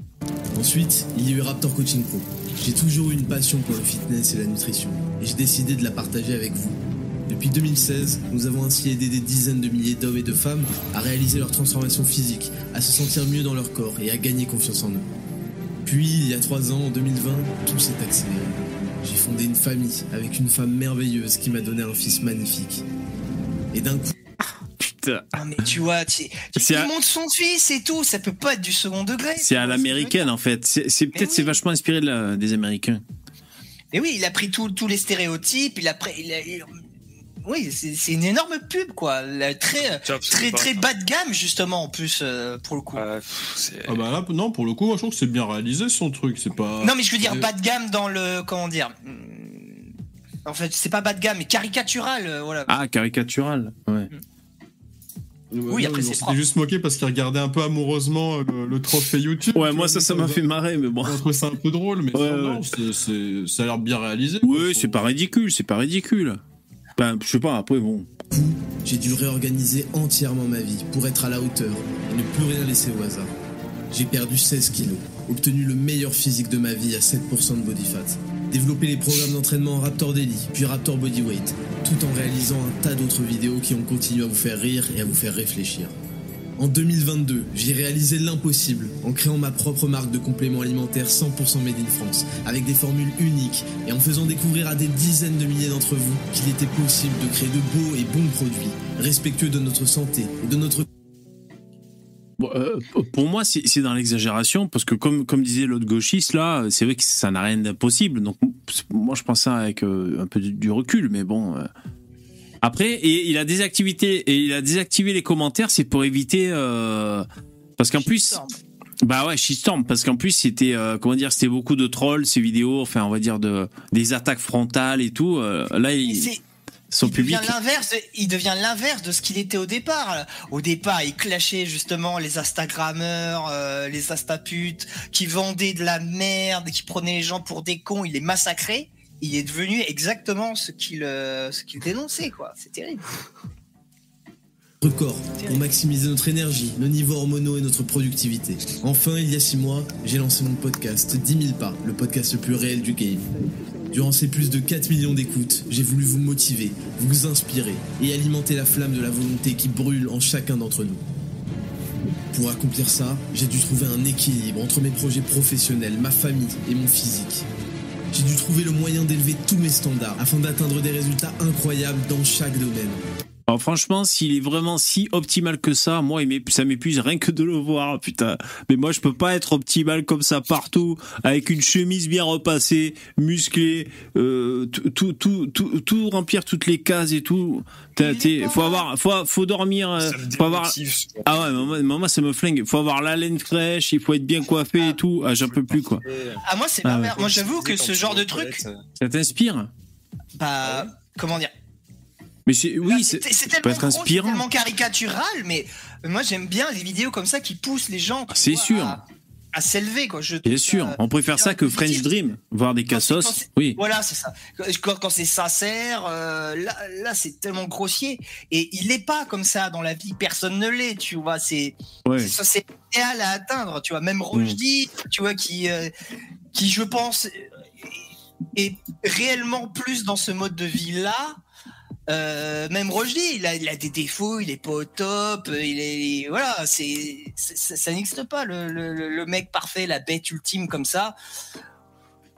Ensuite, il y a eu Raptor Coaching Pro. J'ai toujours eu une passion pour le fitness et la nutrition, et j'ai décidé de la partager avec vous. Depuis 2016, nous avons ainsi aidé des dizaines de milliers d'hommes et de femmes à réaliser leur transformation physique, à se sentir mieux dans leur corps et à gagner confiance en eux. Puis, il y a trois ans, en 2020, tout s'est accéléré. J'ai fondé une famille avec une femme merveilleuse qui m'a donné un fils magnifique. Et d'un coup, Putain. Non, mais tu vois, tu, tu à- montre son fils et tout, ça peut pas être du second degré. C'est à l'américaine, en fait. C'est peut-être oui. c'est vachement inspiré de la- des Américains. Et oui, il a pris tous les stéréotypes, il a pris. il a- il- Oui, c'est une énorme pub, quoi. La- Très, très, pas- très bas de gamme, justement, en plus, euh, pour le coup. Ah bah là, non, pour le coup, moi je trouve que c'est bien réalisé son truc. C'est pas. Non, mais je veux dire bas de gamme dans le. Comment dire hum, En fait, c'est pas bas de gamme, mais caricatural, euh, voilà. Ah, caricatural. Ouais. Oui, non, après, c'est juste moqué parce qu'il regardait un peu amoureusement euh, le, le trophée YouTube. Ouais, moi, vois, ça, ça m'a on- fait marrer, mais bon. On trouve ça un peu drôle, mais Ouais, non, ouais. c'est- c'est- ça a l'air bien réalisé. quoi. Oui, Faut- c'est pas ridicule, c'est pas ridicule. Enfin, je sais pas, après, bon. j'ai dû réorganiser entièrement ma vie pour être à la hauteur et ne plus rien laisser au hasard. J'ai perdu 16 kilos, obtenu le meilleur physique de ma vie à 7% de body fat, développé les programmes d'entraînement Raptor Daily, puis Raptor Bodyweight, tout en réalisant un tas d'autres vidéos qui ont continué à vous faire rire et à vous faire réfléchir. En 2022, j'ai réalisé l'impossible en créant ma propre marque de compléments alimentaires 100% made in France, avec des formules uniques et en faisant découvrir à des dizaines de milliers d'entre vous qu'il était possible de créer de beaux et bons produits, respectueux de notre santé et de notre Bon, euh, pour moi, c'est dans l'exagération, parce que comme, comme disait l'autre gauchiste, là, c'est vrai que ça n'a rien d'impossible. Donc, moi, je pense ça avec euh, un peu du, du recul, mais bon. euh. Après, et il a désactivé, et il a désactivé les commentaires, c'est pour éviter. parce qu'en plus. Bah ouais, shitstorm, parce qu'en plus, c'était, comment dire, c'était beaucoup de trolls, ces vidéos, enfin, on va dire, de, des attaques frontales et tout. là, il, son il public. devient l'inverse. de- Il devient l'inverse de ce qu'il était au départ. Au départ, il clashait justement les Instagrammeurs, euh, les Astaputes, qui vendaient de la merde, qui prenaient les gens pour des cons. Il les massacrait. Il est devenu exactement ce qu'il euh, ce qu'il dénonçait, quoi. C'est terrible. corps pour maximiser notre énergie, nos niveaux hormonaux et notre productivité. Enfin, il y a six mois, j'ai lancé mon podcast 10 000 pas, le podcast le plus réel du game. Durant ces plus de 4 millions d'écoutes, j'ai voulu vous motiver, vous inspirer et alimenter la flamme de la volonté qui brûle en chacun d'entre nous. Pour accomplir ça, j'ai dû trouver un équilibre entre mes projets professionnels, ma famille et mon physique. J'ai dû trouver le moyen d'élever tous mes standards afin d'atteindre des résultats incroyables dans chaque domaine. Alors franchement, s'il est vraiment si optimal que ça, moi, ça m'épuise rien que de le voir, putain. Mais moi, je peux pas être optimal comme ça partout, avec une chemise bien repassée, musclée, euh, tout, tout, tout, tout, tout remplir toutes les cases et tout. T'es- pas faut avoir, faut, faut dormir, euh, faut avoir. Ah ouais, moi, ça me flingue. Faut avoir la laine fraîche, il faut être bien coiffé et tout. Ah, j'en peux plus quoi. Ah moi, c'est Ah. Moi, j'avoue que ce genre de truc, Ça t'inspire? Bah, comment dire? Mais c'est, oui, c'est c'est, c'est tellement être gros, c'est inspirant. tellement caricatural, mais moi j'aime bien les vidéos comme ça qui poussent les gens. tu C'est sûr. À, à s'élever, quoi. Je Bien sûr, on préfère ça que French. Dream, voir des c'est- cassos. c'est- Oui. Voilà, c'est ça. Quand, quand c'est sincère, euh, là, là c'est tellement grossier. Et il est pas comme ça dans la vie. Personne ne l'est, tu vois. C'est Ouais. c'est idéal à atteindre, tu vois. Même Mm. Rochdy, tu vois, qui, euh, qui je pense est réellement plus dans ce mode de vie là. Euh, même Rochdy, il a, il a des défauts, il est pas au top, euh, il est voilà, c'est c'est- ça, ça n'existe pas le, le, le- le mec parfait, la bête ultime comme ça.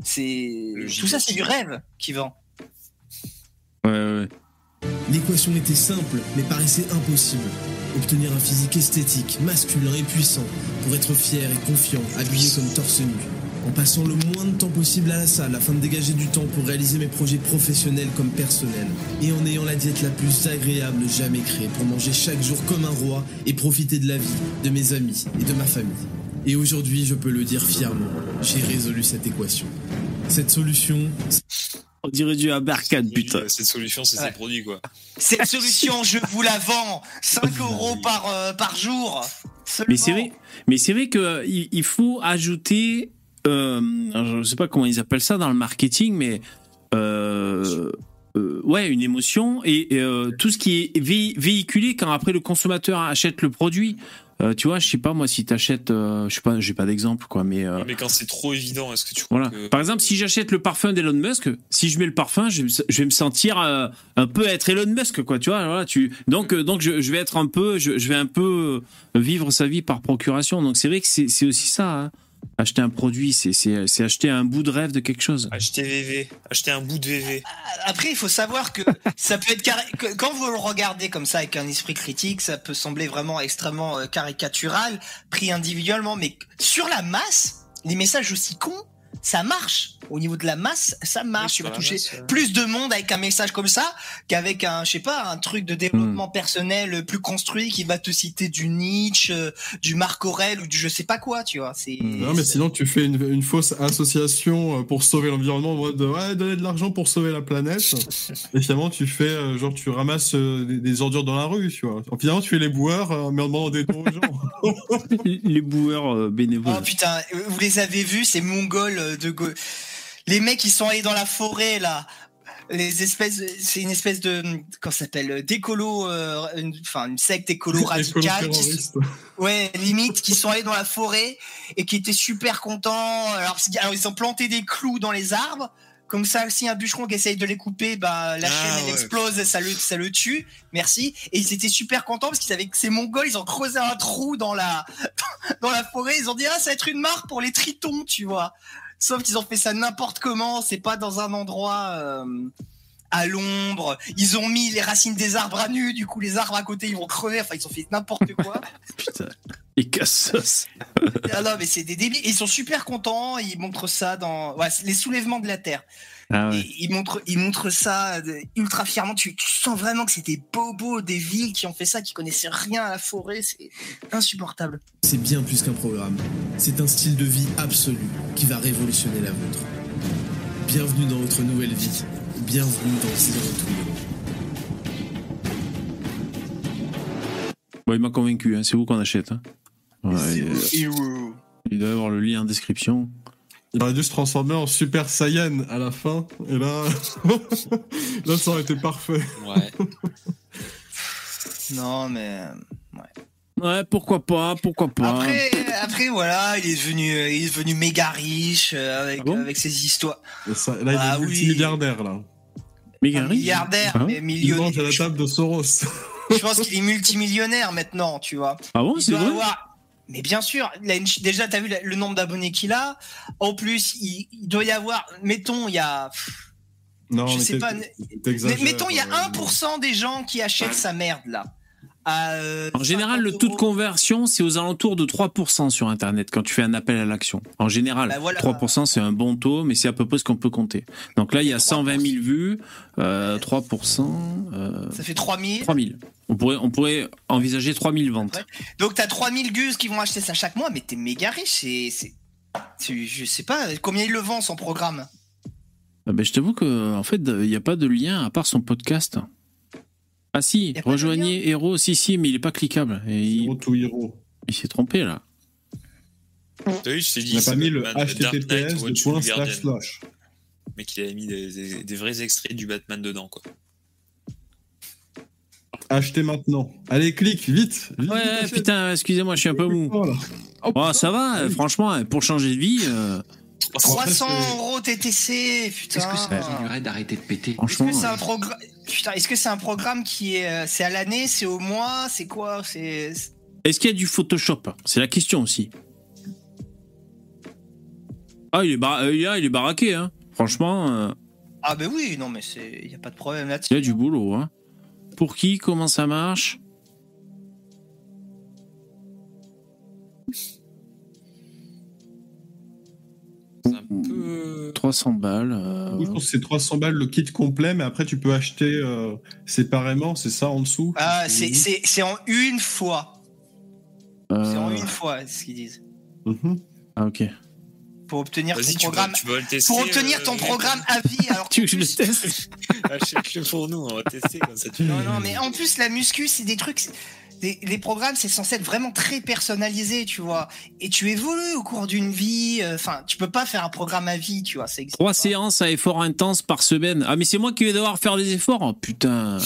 C'est tout ça, c'est du rêve qui vend. Ouais, ouais, ouais. L'équation était simple, mais paraissait impossible. Obtenir un physique esthétique, masculin et puissant, pour être fier et confiant, habillé comme torse nu. En passant le moins de temps possible à la salle afin de dégager du temps pour réaliser mes projets professionnels comme personnels. Et en ayant la diète la plus agréable jamais créée pour manger chaque jour comme un roi et profiter de la vie, de mes amis et de ma famille. Et aujourd'hui, je peux le dire fièrement, j'ai résolu cette équation. Cette solution, On dirait du Abercade, putain. Cette solution, c'est Ouais. ses produits, quoi. Cette solution, je vous la vends 5 euros par, euh, par jour. Mais c'est Seulement. vrai, mais c'est vrai que il, il faut ajouter, euh, je ne sais pas comment ils appellent ça dans le marketing, mais euh, euh, ouais, une émotion et, et, tout ce qui est vé- véhiculé quand après le consommateur achète le produit. Tu vois, je sais pas moi si t'achètes, je sais pas, j'ai pas d'exemple quoi, mais Mais quand c'est trop évident, est-ce que tu voilà. que. Par exemple, si j'achète le parfum d'Elon Musk, si je mets le parfum, je, vais me- je vais me sentir un peu être Elon Musk, quoi. Tu vois, voilà. Tu donc donc je, je vais être un peu, je, je vais un peu vivre sa vie par procuration. Donc c'est vrai que c'est c'est aussi ça. hein. Acheter un produit, c'est c'est c'est acheter un bout de rêve de quelque chose. Acheter VV, acheter un bout de VV. Après, il faut savoir que ça peut être carré... que quand vous le regardez comme ça avec un esprit critique, ça peut sembler vraiment extrêmement euh, caricatural, pris individuellement, mais sur la masse, les messages aussi cons, ça marche. Au niveau de la masse, ça marche. Oui, tu vas toucher masse, ouais. plus de monde avec un message comme ça qu'avec un, je sais pas, un truc de Hmm. développement personnel plus construit qui va te citer du Nietzsche, euh, du Marc Aurel ou du je sais pas quoi, tu vois. C'est. Hmm. Non, mais sinon, tu fais une, une fausse association euh, pour sauver l'environnement, en mode ouais, donner de l'argent pour sauver la planète. Et finalement, tu fais, euh, genre, tu ramasses des, des ordures dans la rue, tu vois. En finalement, tu fais les boueurs, mais en demandant des dons aux gens. Les boueurs bénévoles. Oh putain, vous les avez vus, ces mongols de go... Les mecs, ils sont allés dans la forêt, là. les espèces, c'est une espèce de, comment s'appelle, d'écolo, euh, une- enfin une secte écolo radicale, qui, ouais, limite, qui sont allés dans la forêt et qui étaient super contents. Alors, ils ont planté des clous dans les arbres. Comme ça, si un bûcheron qui essaye de les couper, bah, la Ah, chaîne elle ouais. explose, et ça le, ça le tue. Merci. Et ils étaient super contents parce qu'ils savaient que ces Mongols, ils ont creusé un trou dans la, dans la forêt. Ils ont dit, ah, ça va être une marque pour les tritons, tu vois. Sauf qu'ils ont fait ça n'importe comment. C'est pas dans un endroit, euh, à l'ombre. Ils ont mis les racines des arbres à nu. Du coup, les arbres à côté, ils vont crever. Enfin, ils ont fait n'importe quoi. Putain. Et cassos. ah non, mais c'est des débiles. Ils sont super contents. Ils montrent ça dans ouais, les soulèvements de la terre. Ah ouais. Ils montrent, ils montrent ça de- ultra fièrement. Tu, tu sens vraiment que c'est des bobos des villes qui ont fait ça, qui connaissaient rien à la forêt. C'est insupportable. C'est bien plus qu'un programme. C'est un style de vie absolu qui va révolutionner la vôtre. Bienvenue dans votre nouvelle vie. Bienvenue dans Zero. Bon, il m'a convaincu, hein. c'est vous qu'on achète. Hein. Ouais, euh, il doit y avoir le lien en description. Il aurait dû se transformer en Super Saiyan à la fin. Et là, là ça aurait été parfait. Ouais. Non, mais Ouais, pourquoi pas, pourquoi pas. après, après voilà, il est devenu, il est devenu méga riche euh, avec, Ah bon avec ses histoires. Ça- là, il Ah est oui. multimilliardaire, là. Méga riche. milliardaire, Ah, mais Il millionnaire. mange à la table de Soros. Je pense qu'il est multimillionnaire maintenant, tu vois. Ah bon, Il c'est vrai avoir- Mais bien sûr, déjà, t'as vu le nombre d'abonnés qu'il a. En plus, il, il doit y avoir, mettons, il y a, Non, Je mais sais pas, mettons, il y a euh, 1% des gens qui achètent sa merde là. Euh, En général, 50 le taux de conversion, c'est aux alentours de 3% sur Internet quand tu fais un appel à l'action. En général, Bah voilà. 3% c'est un bon taux, mais c'est à peu près ce qu'on peut compter. Donc là, il y a 120 000 vues, euh, 3%, euh, Ça fait 3000. 3 000. On pourrait, on pourrait envisager 3 000 ventes. Ouais. Donc t'as 3000 gus qui vont acheter ça chaque mois, mais t'es méga riche. C'est, je sais pas combien il le vend son programme? Ah ben, je t'avoue que en fait, il n'y a pas de lien à part son podcast. Ah si, rejoignez Hero, si si, mais il est pas cliquable. Et il, to Hero. il s'est trompé là. T'as vu, je t'ai Il dit, n'a ça pas mis le https de point slash slash. Mais qu'il avait mis des, des- des vrais extraits du Batman dedans, quoi. Achetez maintenant. Allez, clique, vite. vite Ouais, vite, putain, excusez-moi, je suis un peu mou. Oh, Oh, ça va, franchement, pour changer de vie, euh, 300 c'est- euros TTC, putain. Est-ce que ça continuerait d'arrêter de péter Est-ce franchement. que c'est un euh, programme Putain, est-ce que c'est un programme qui est, euh, c'est à l'année, c'est au mois, c'est quoi, c'est. Est-ce qu'il y a du Photoshop? C'est la question aussi. Ah, il est, bar- euh, il est baraqué, hein. Franchement, euh, Ah ben oui, non mais c'est, y a pas de problème là-dessus. il y a du boulot, hein. Pour qui? Comment ça marche? Un peu. 300 balles. euh, je pense que c'est 300 balles le kit complet, mais après tu peux acheter euh, séparément, c'est ça en dessous Ah, c'est, c'est, c'est en une fois. C'est en euh, une fois, c'est ce qu'ils disent. Mhm. Ah, ok. Pour obtenir Vas-y, ton tu, programme. peux, tu tester. Pour obtenir ton euh, programme à vie. Alors Tu veux que je le teste Achète-le pour nous, on va tester comme ça. Tu Non, non, mais en plus, la muscu, c'est des trucs. c'est- les programmes, c'est censé être vraiment très personnalisé, tu vois. Et tu évolues au cours d'une vie. euh, Enfin, tu peux pas faire un programme à vie, tu vois. Trois pas. séances à effort intense par semaine. Ah, mais c'est moi qui vais devoir faire des efforts Oh, Putain.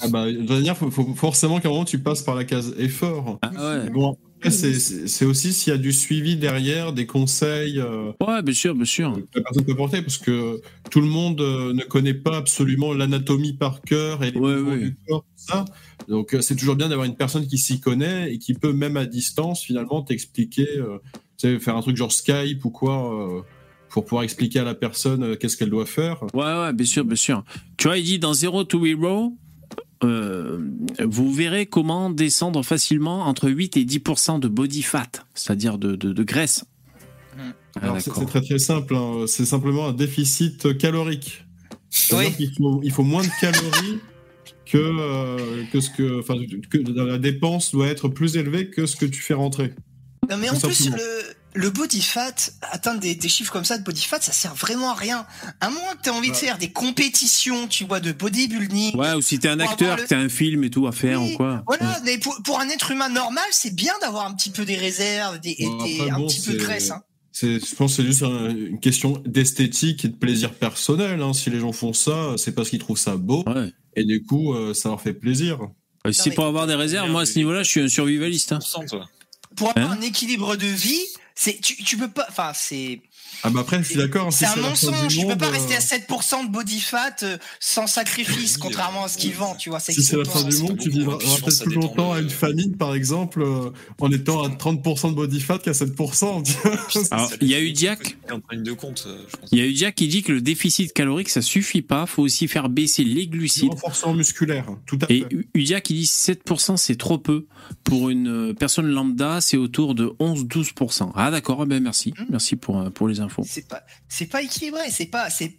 Ah bah, de toute manière, faut, faut forcément qu'à un moment tu passes par la case effort. Ah ouais. Bon, c'est- aussi s'il y a du suivi derrière, des conseils euh, Ouais, bien sûr, bien sûr. que la personne peut porter, parce que tout le monde euh, ne connaît pas absolument l'anatomie par cœur et les Ouais, mouvements ouais. du corps, tout ça. Donc euh, c'est toujours bien d'avoir une personne qui s'y connaît et qui peut même à distance finalement t'expliquer, euh, tu sais, faire un truc genre Skype ou quoi, pour pouvoir expliquer à la personne euh, qu'est-ce qu'elle doit faire. Ouais, ouais, bien sûr, bien sûr. Tu vois, il dit dans Zero to Hero, euh, vous verrez comment descendre facilement entre 8 et 10% de body fat, c'est-à-dire de, de, de graisse. Mm. Ah, Alors c'est très très simple, hein. c'est simplement un déficit calorique. Oui. faut, il faut moins de calories que, euh, que ce que, enfin, que la dépense doit être plus élevée que ce que tu fais rentrer. Non, mais en plus, le, le body fat, atteindre des, des chiffres comme ça de body fat, ça sert vraiment à rien. À moins que tu aies envie de faire des compétitions, tu vois, de bodybuilding. Ouais, ou si t'es un acteur, le- que t'as un film et tout à faire Oui, ou quoi. Voilà, mais pour, pour un être humain normal, c'est bien d'avoir un petit peu des réserves des, Bon, des- après, un bon, petit peu de graisse. Hein. C'est, je pense que c'est juste un- une question d'esthétique et de plaisir personnel. hein. Si les gens font ça, c'est parce qu'ils trouvent ça beau. Ouais. Et du coup, euh, ça leur fait plaisir. Si c'est pour avoir des réserves, moi à ce niveau-là, je suis un survivaliste. hein. 100%, toi. Pour avoir Hein un équilibre de vie, c'est tu, tu peux pas. Enfin, c'est Ah bah après, je suis d'accord. hein, si c'est un mensonge. du Tu peux pas euh, rester à 7% de body fat euh, sans sacrifice, contrairement à ce qu'ils euh, vendent. Tu vois, Si c'est la fin du monde, tu vivras hein. Peut-être plus longtemps à une famine, par exemple, euh, en étant à 30% de body fat qu'à 7%. tu vois. Alors, il y a eu Diac. Euh. Il y a eu qui dit que le déficit calorique, ça suffit pas. Faut aussi faire baisser les glucides. renforcement musculaire, tout à Et fait. U- Udia qui dit 7% c'est trop peu. Pour une euh, personne lambda, c'est autour de 11-12%. Ah d'accord, eh ben merci. Hmm. Merci pour, euh, pour les infos. C'est pas, c'est pas équilibré. C'est pas, c'est,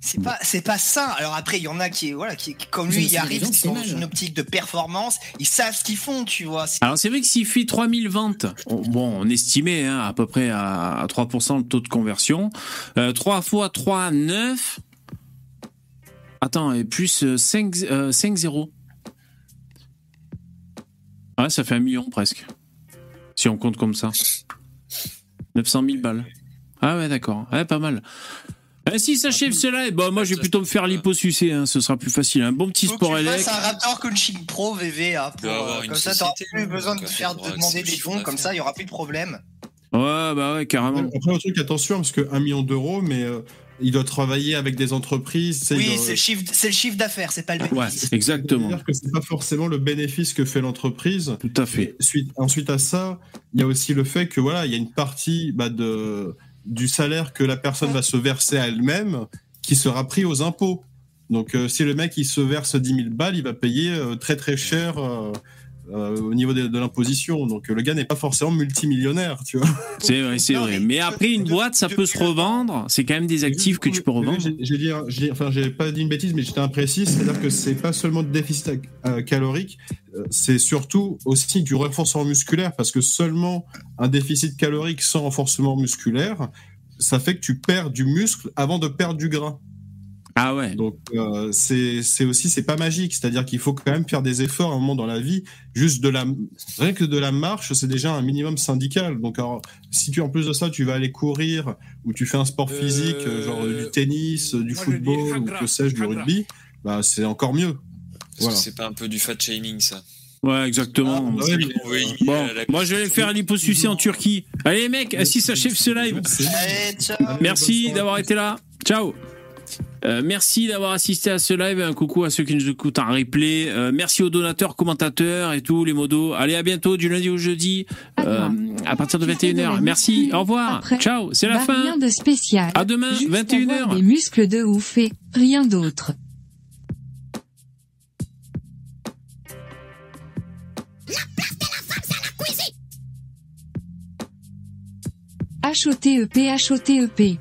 c'est pas, c'est pas sain. Alors après, il y en a qui, voilà, qui, qui, comme lui, des arrivent gens, c'est dans une optique de performance. Ils savent ce qu'ils font, tu vois. Alors c'est vrai que s'il fait 3000 ventes, on- bon, on estimait hein, à peu près à, à 3% le taux de conversion. Euh, 3 fois 3, 9. Attends, et plus euh, 5, euh, 5 0. Ouais, ça fait un million presque. Si on compte comme ça. 900 000 balles. Ah ouais, d'accord. Ouais, pas mal. Eh, si s'achève cela, eh ben, moi je vais plutôt me faire liposucer, hein, ce sera plus facile. Un bon petit Faut sport élect. un Raptor Coaching Pro VV hein, pour, euh, comme ça t'auras plus besoin de faire de demander des fonds comme ça il y aura plus de problème. Ouais, bah ouais, carrément. Après, un truc, attention, parce que 1 million d'euros, mais euh, il doit travailler avec des entreprises. Oui, doit- c'est le chiffre, c'est le chiffre d'affaires, c'est pas le Ouais, bénéfice. exactement. C'est-à-dire que c'est pas forcément le bénéfice que fait l'entreprise. Tout à fait. Suite, ensuite à ça, il y a aussi le fait que voilà, il y a une partie bah, de, du salaire que la personne va se verser à elle-même qui sera pris aux impôts. Donc euh, si le mec il se verse 10 000 balles, il va payer euh, très très cher euh, euh, au niveau de, de l'imposition. Donc euh, le gars n'est pas forcément multimillionnaire, tu vois. C'est vrai, c'est vrai. mais après, une boîte, ça peut se revendre. C'est quand même des actifs que tu peux revendre. J'ai- dit, enfin, j'ai pas dit une bêtise, mais j'étais imprécis. C'est-à-dire que c'est pas seulement de déficit calorique, euh, c'est surtout aussi du renforcement musculaire, parce que seulement un déficit calorique sans renforcement musculaire, ça fait que tu perds du muscle avant de perdre du gras. Ah ouais. Donc euh, c'est c'est aussi c'est pas magique, c'est-à-dire qu'il faut quand même faire des efforts à un moment dans la vie. Juste de la rien que de la marche, c'est déjà un minimum syndical. Donc alors, si tu en plus de ça, tu vas aller courir ou tu fais un sport physique, Euh, genre du tennis, du moi, je dis football ou que sais-je, du rugby, bah c'est encore mieux. Parce Voilà. que c'est pas un peu du fat shaming, ça. Ouais, exactement. Ah, ouais, veut éliminer Bon, moi je vais faire liposucer en Turquie. Allez mecs, si ça achève ce live. Allez, ciao. Merci d'avoir été là. Ciao. Euh, merci d'avoir assisté à ce live. Un coucou à ceux qui nous écoutent en replay. Euh, merci aux donateurs, commentateurs et tous les modos. Allez, à bientôt du lundi au jeudi euh, à partir de 21h. Merci. Au revoir. Après, Ciao. C'est la Bah, fin. Rien de spécial. À demain, Juste 21h. avoir Des muscles de ouf et rien d'autre. HOTEP HOTEP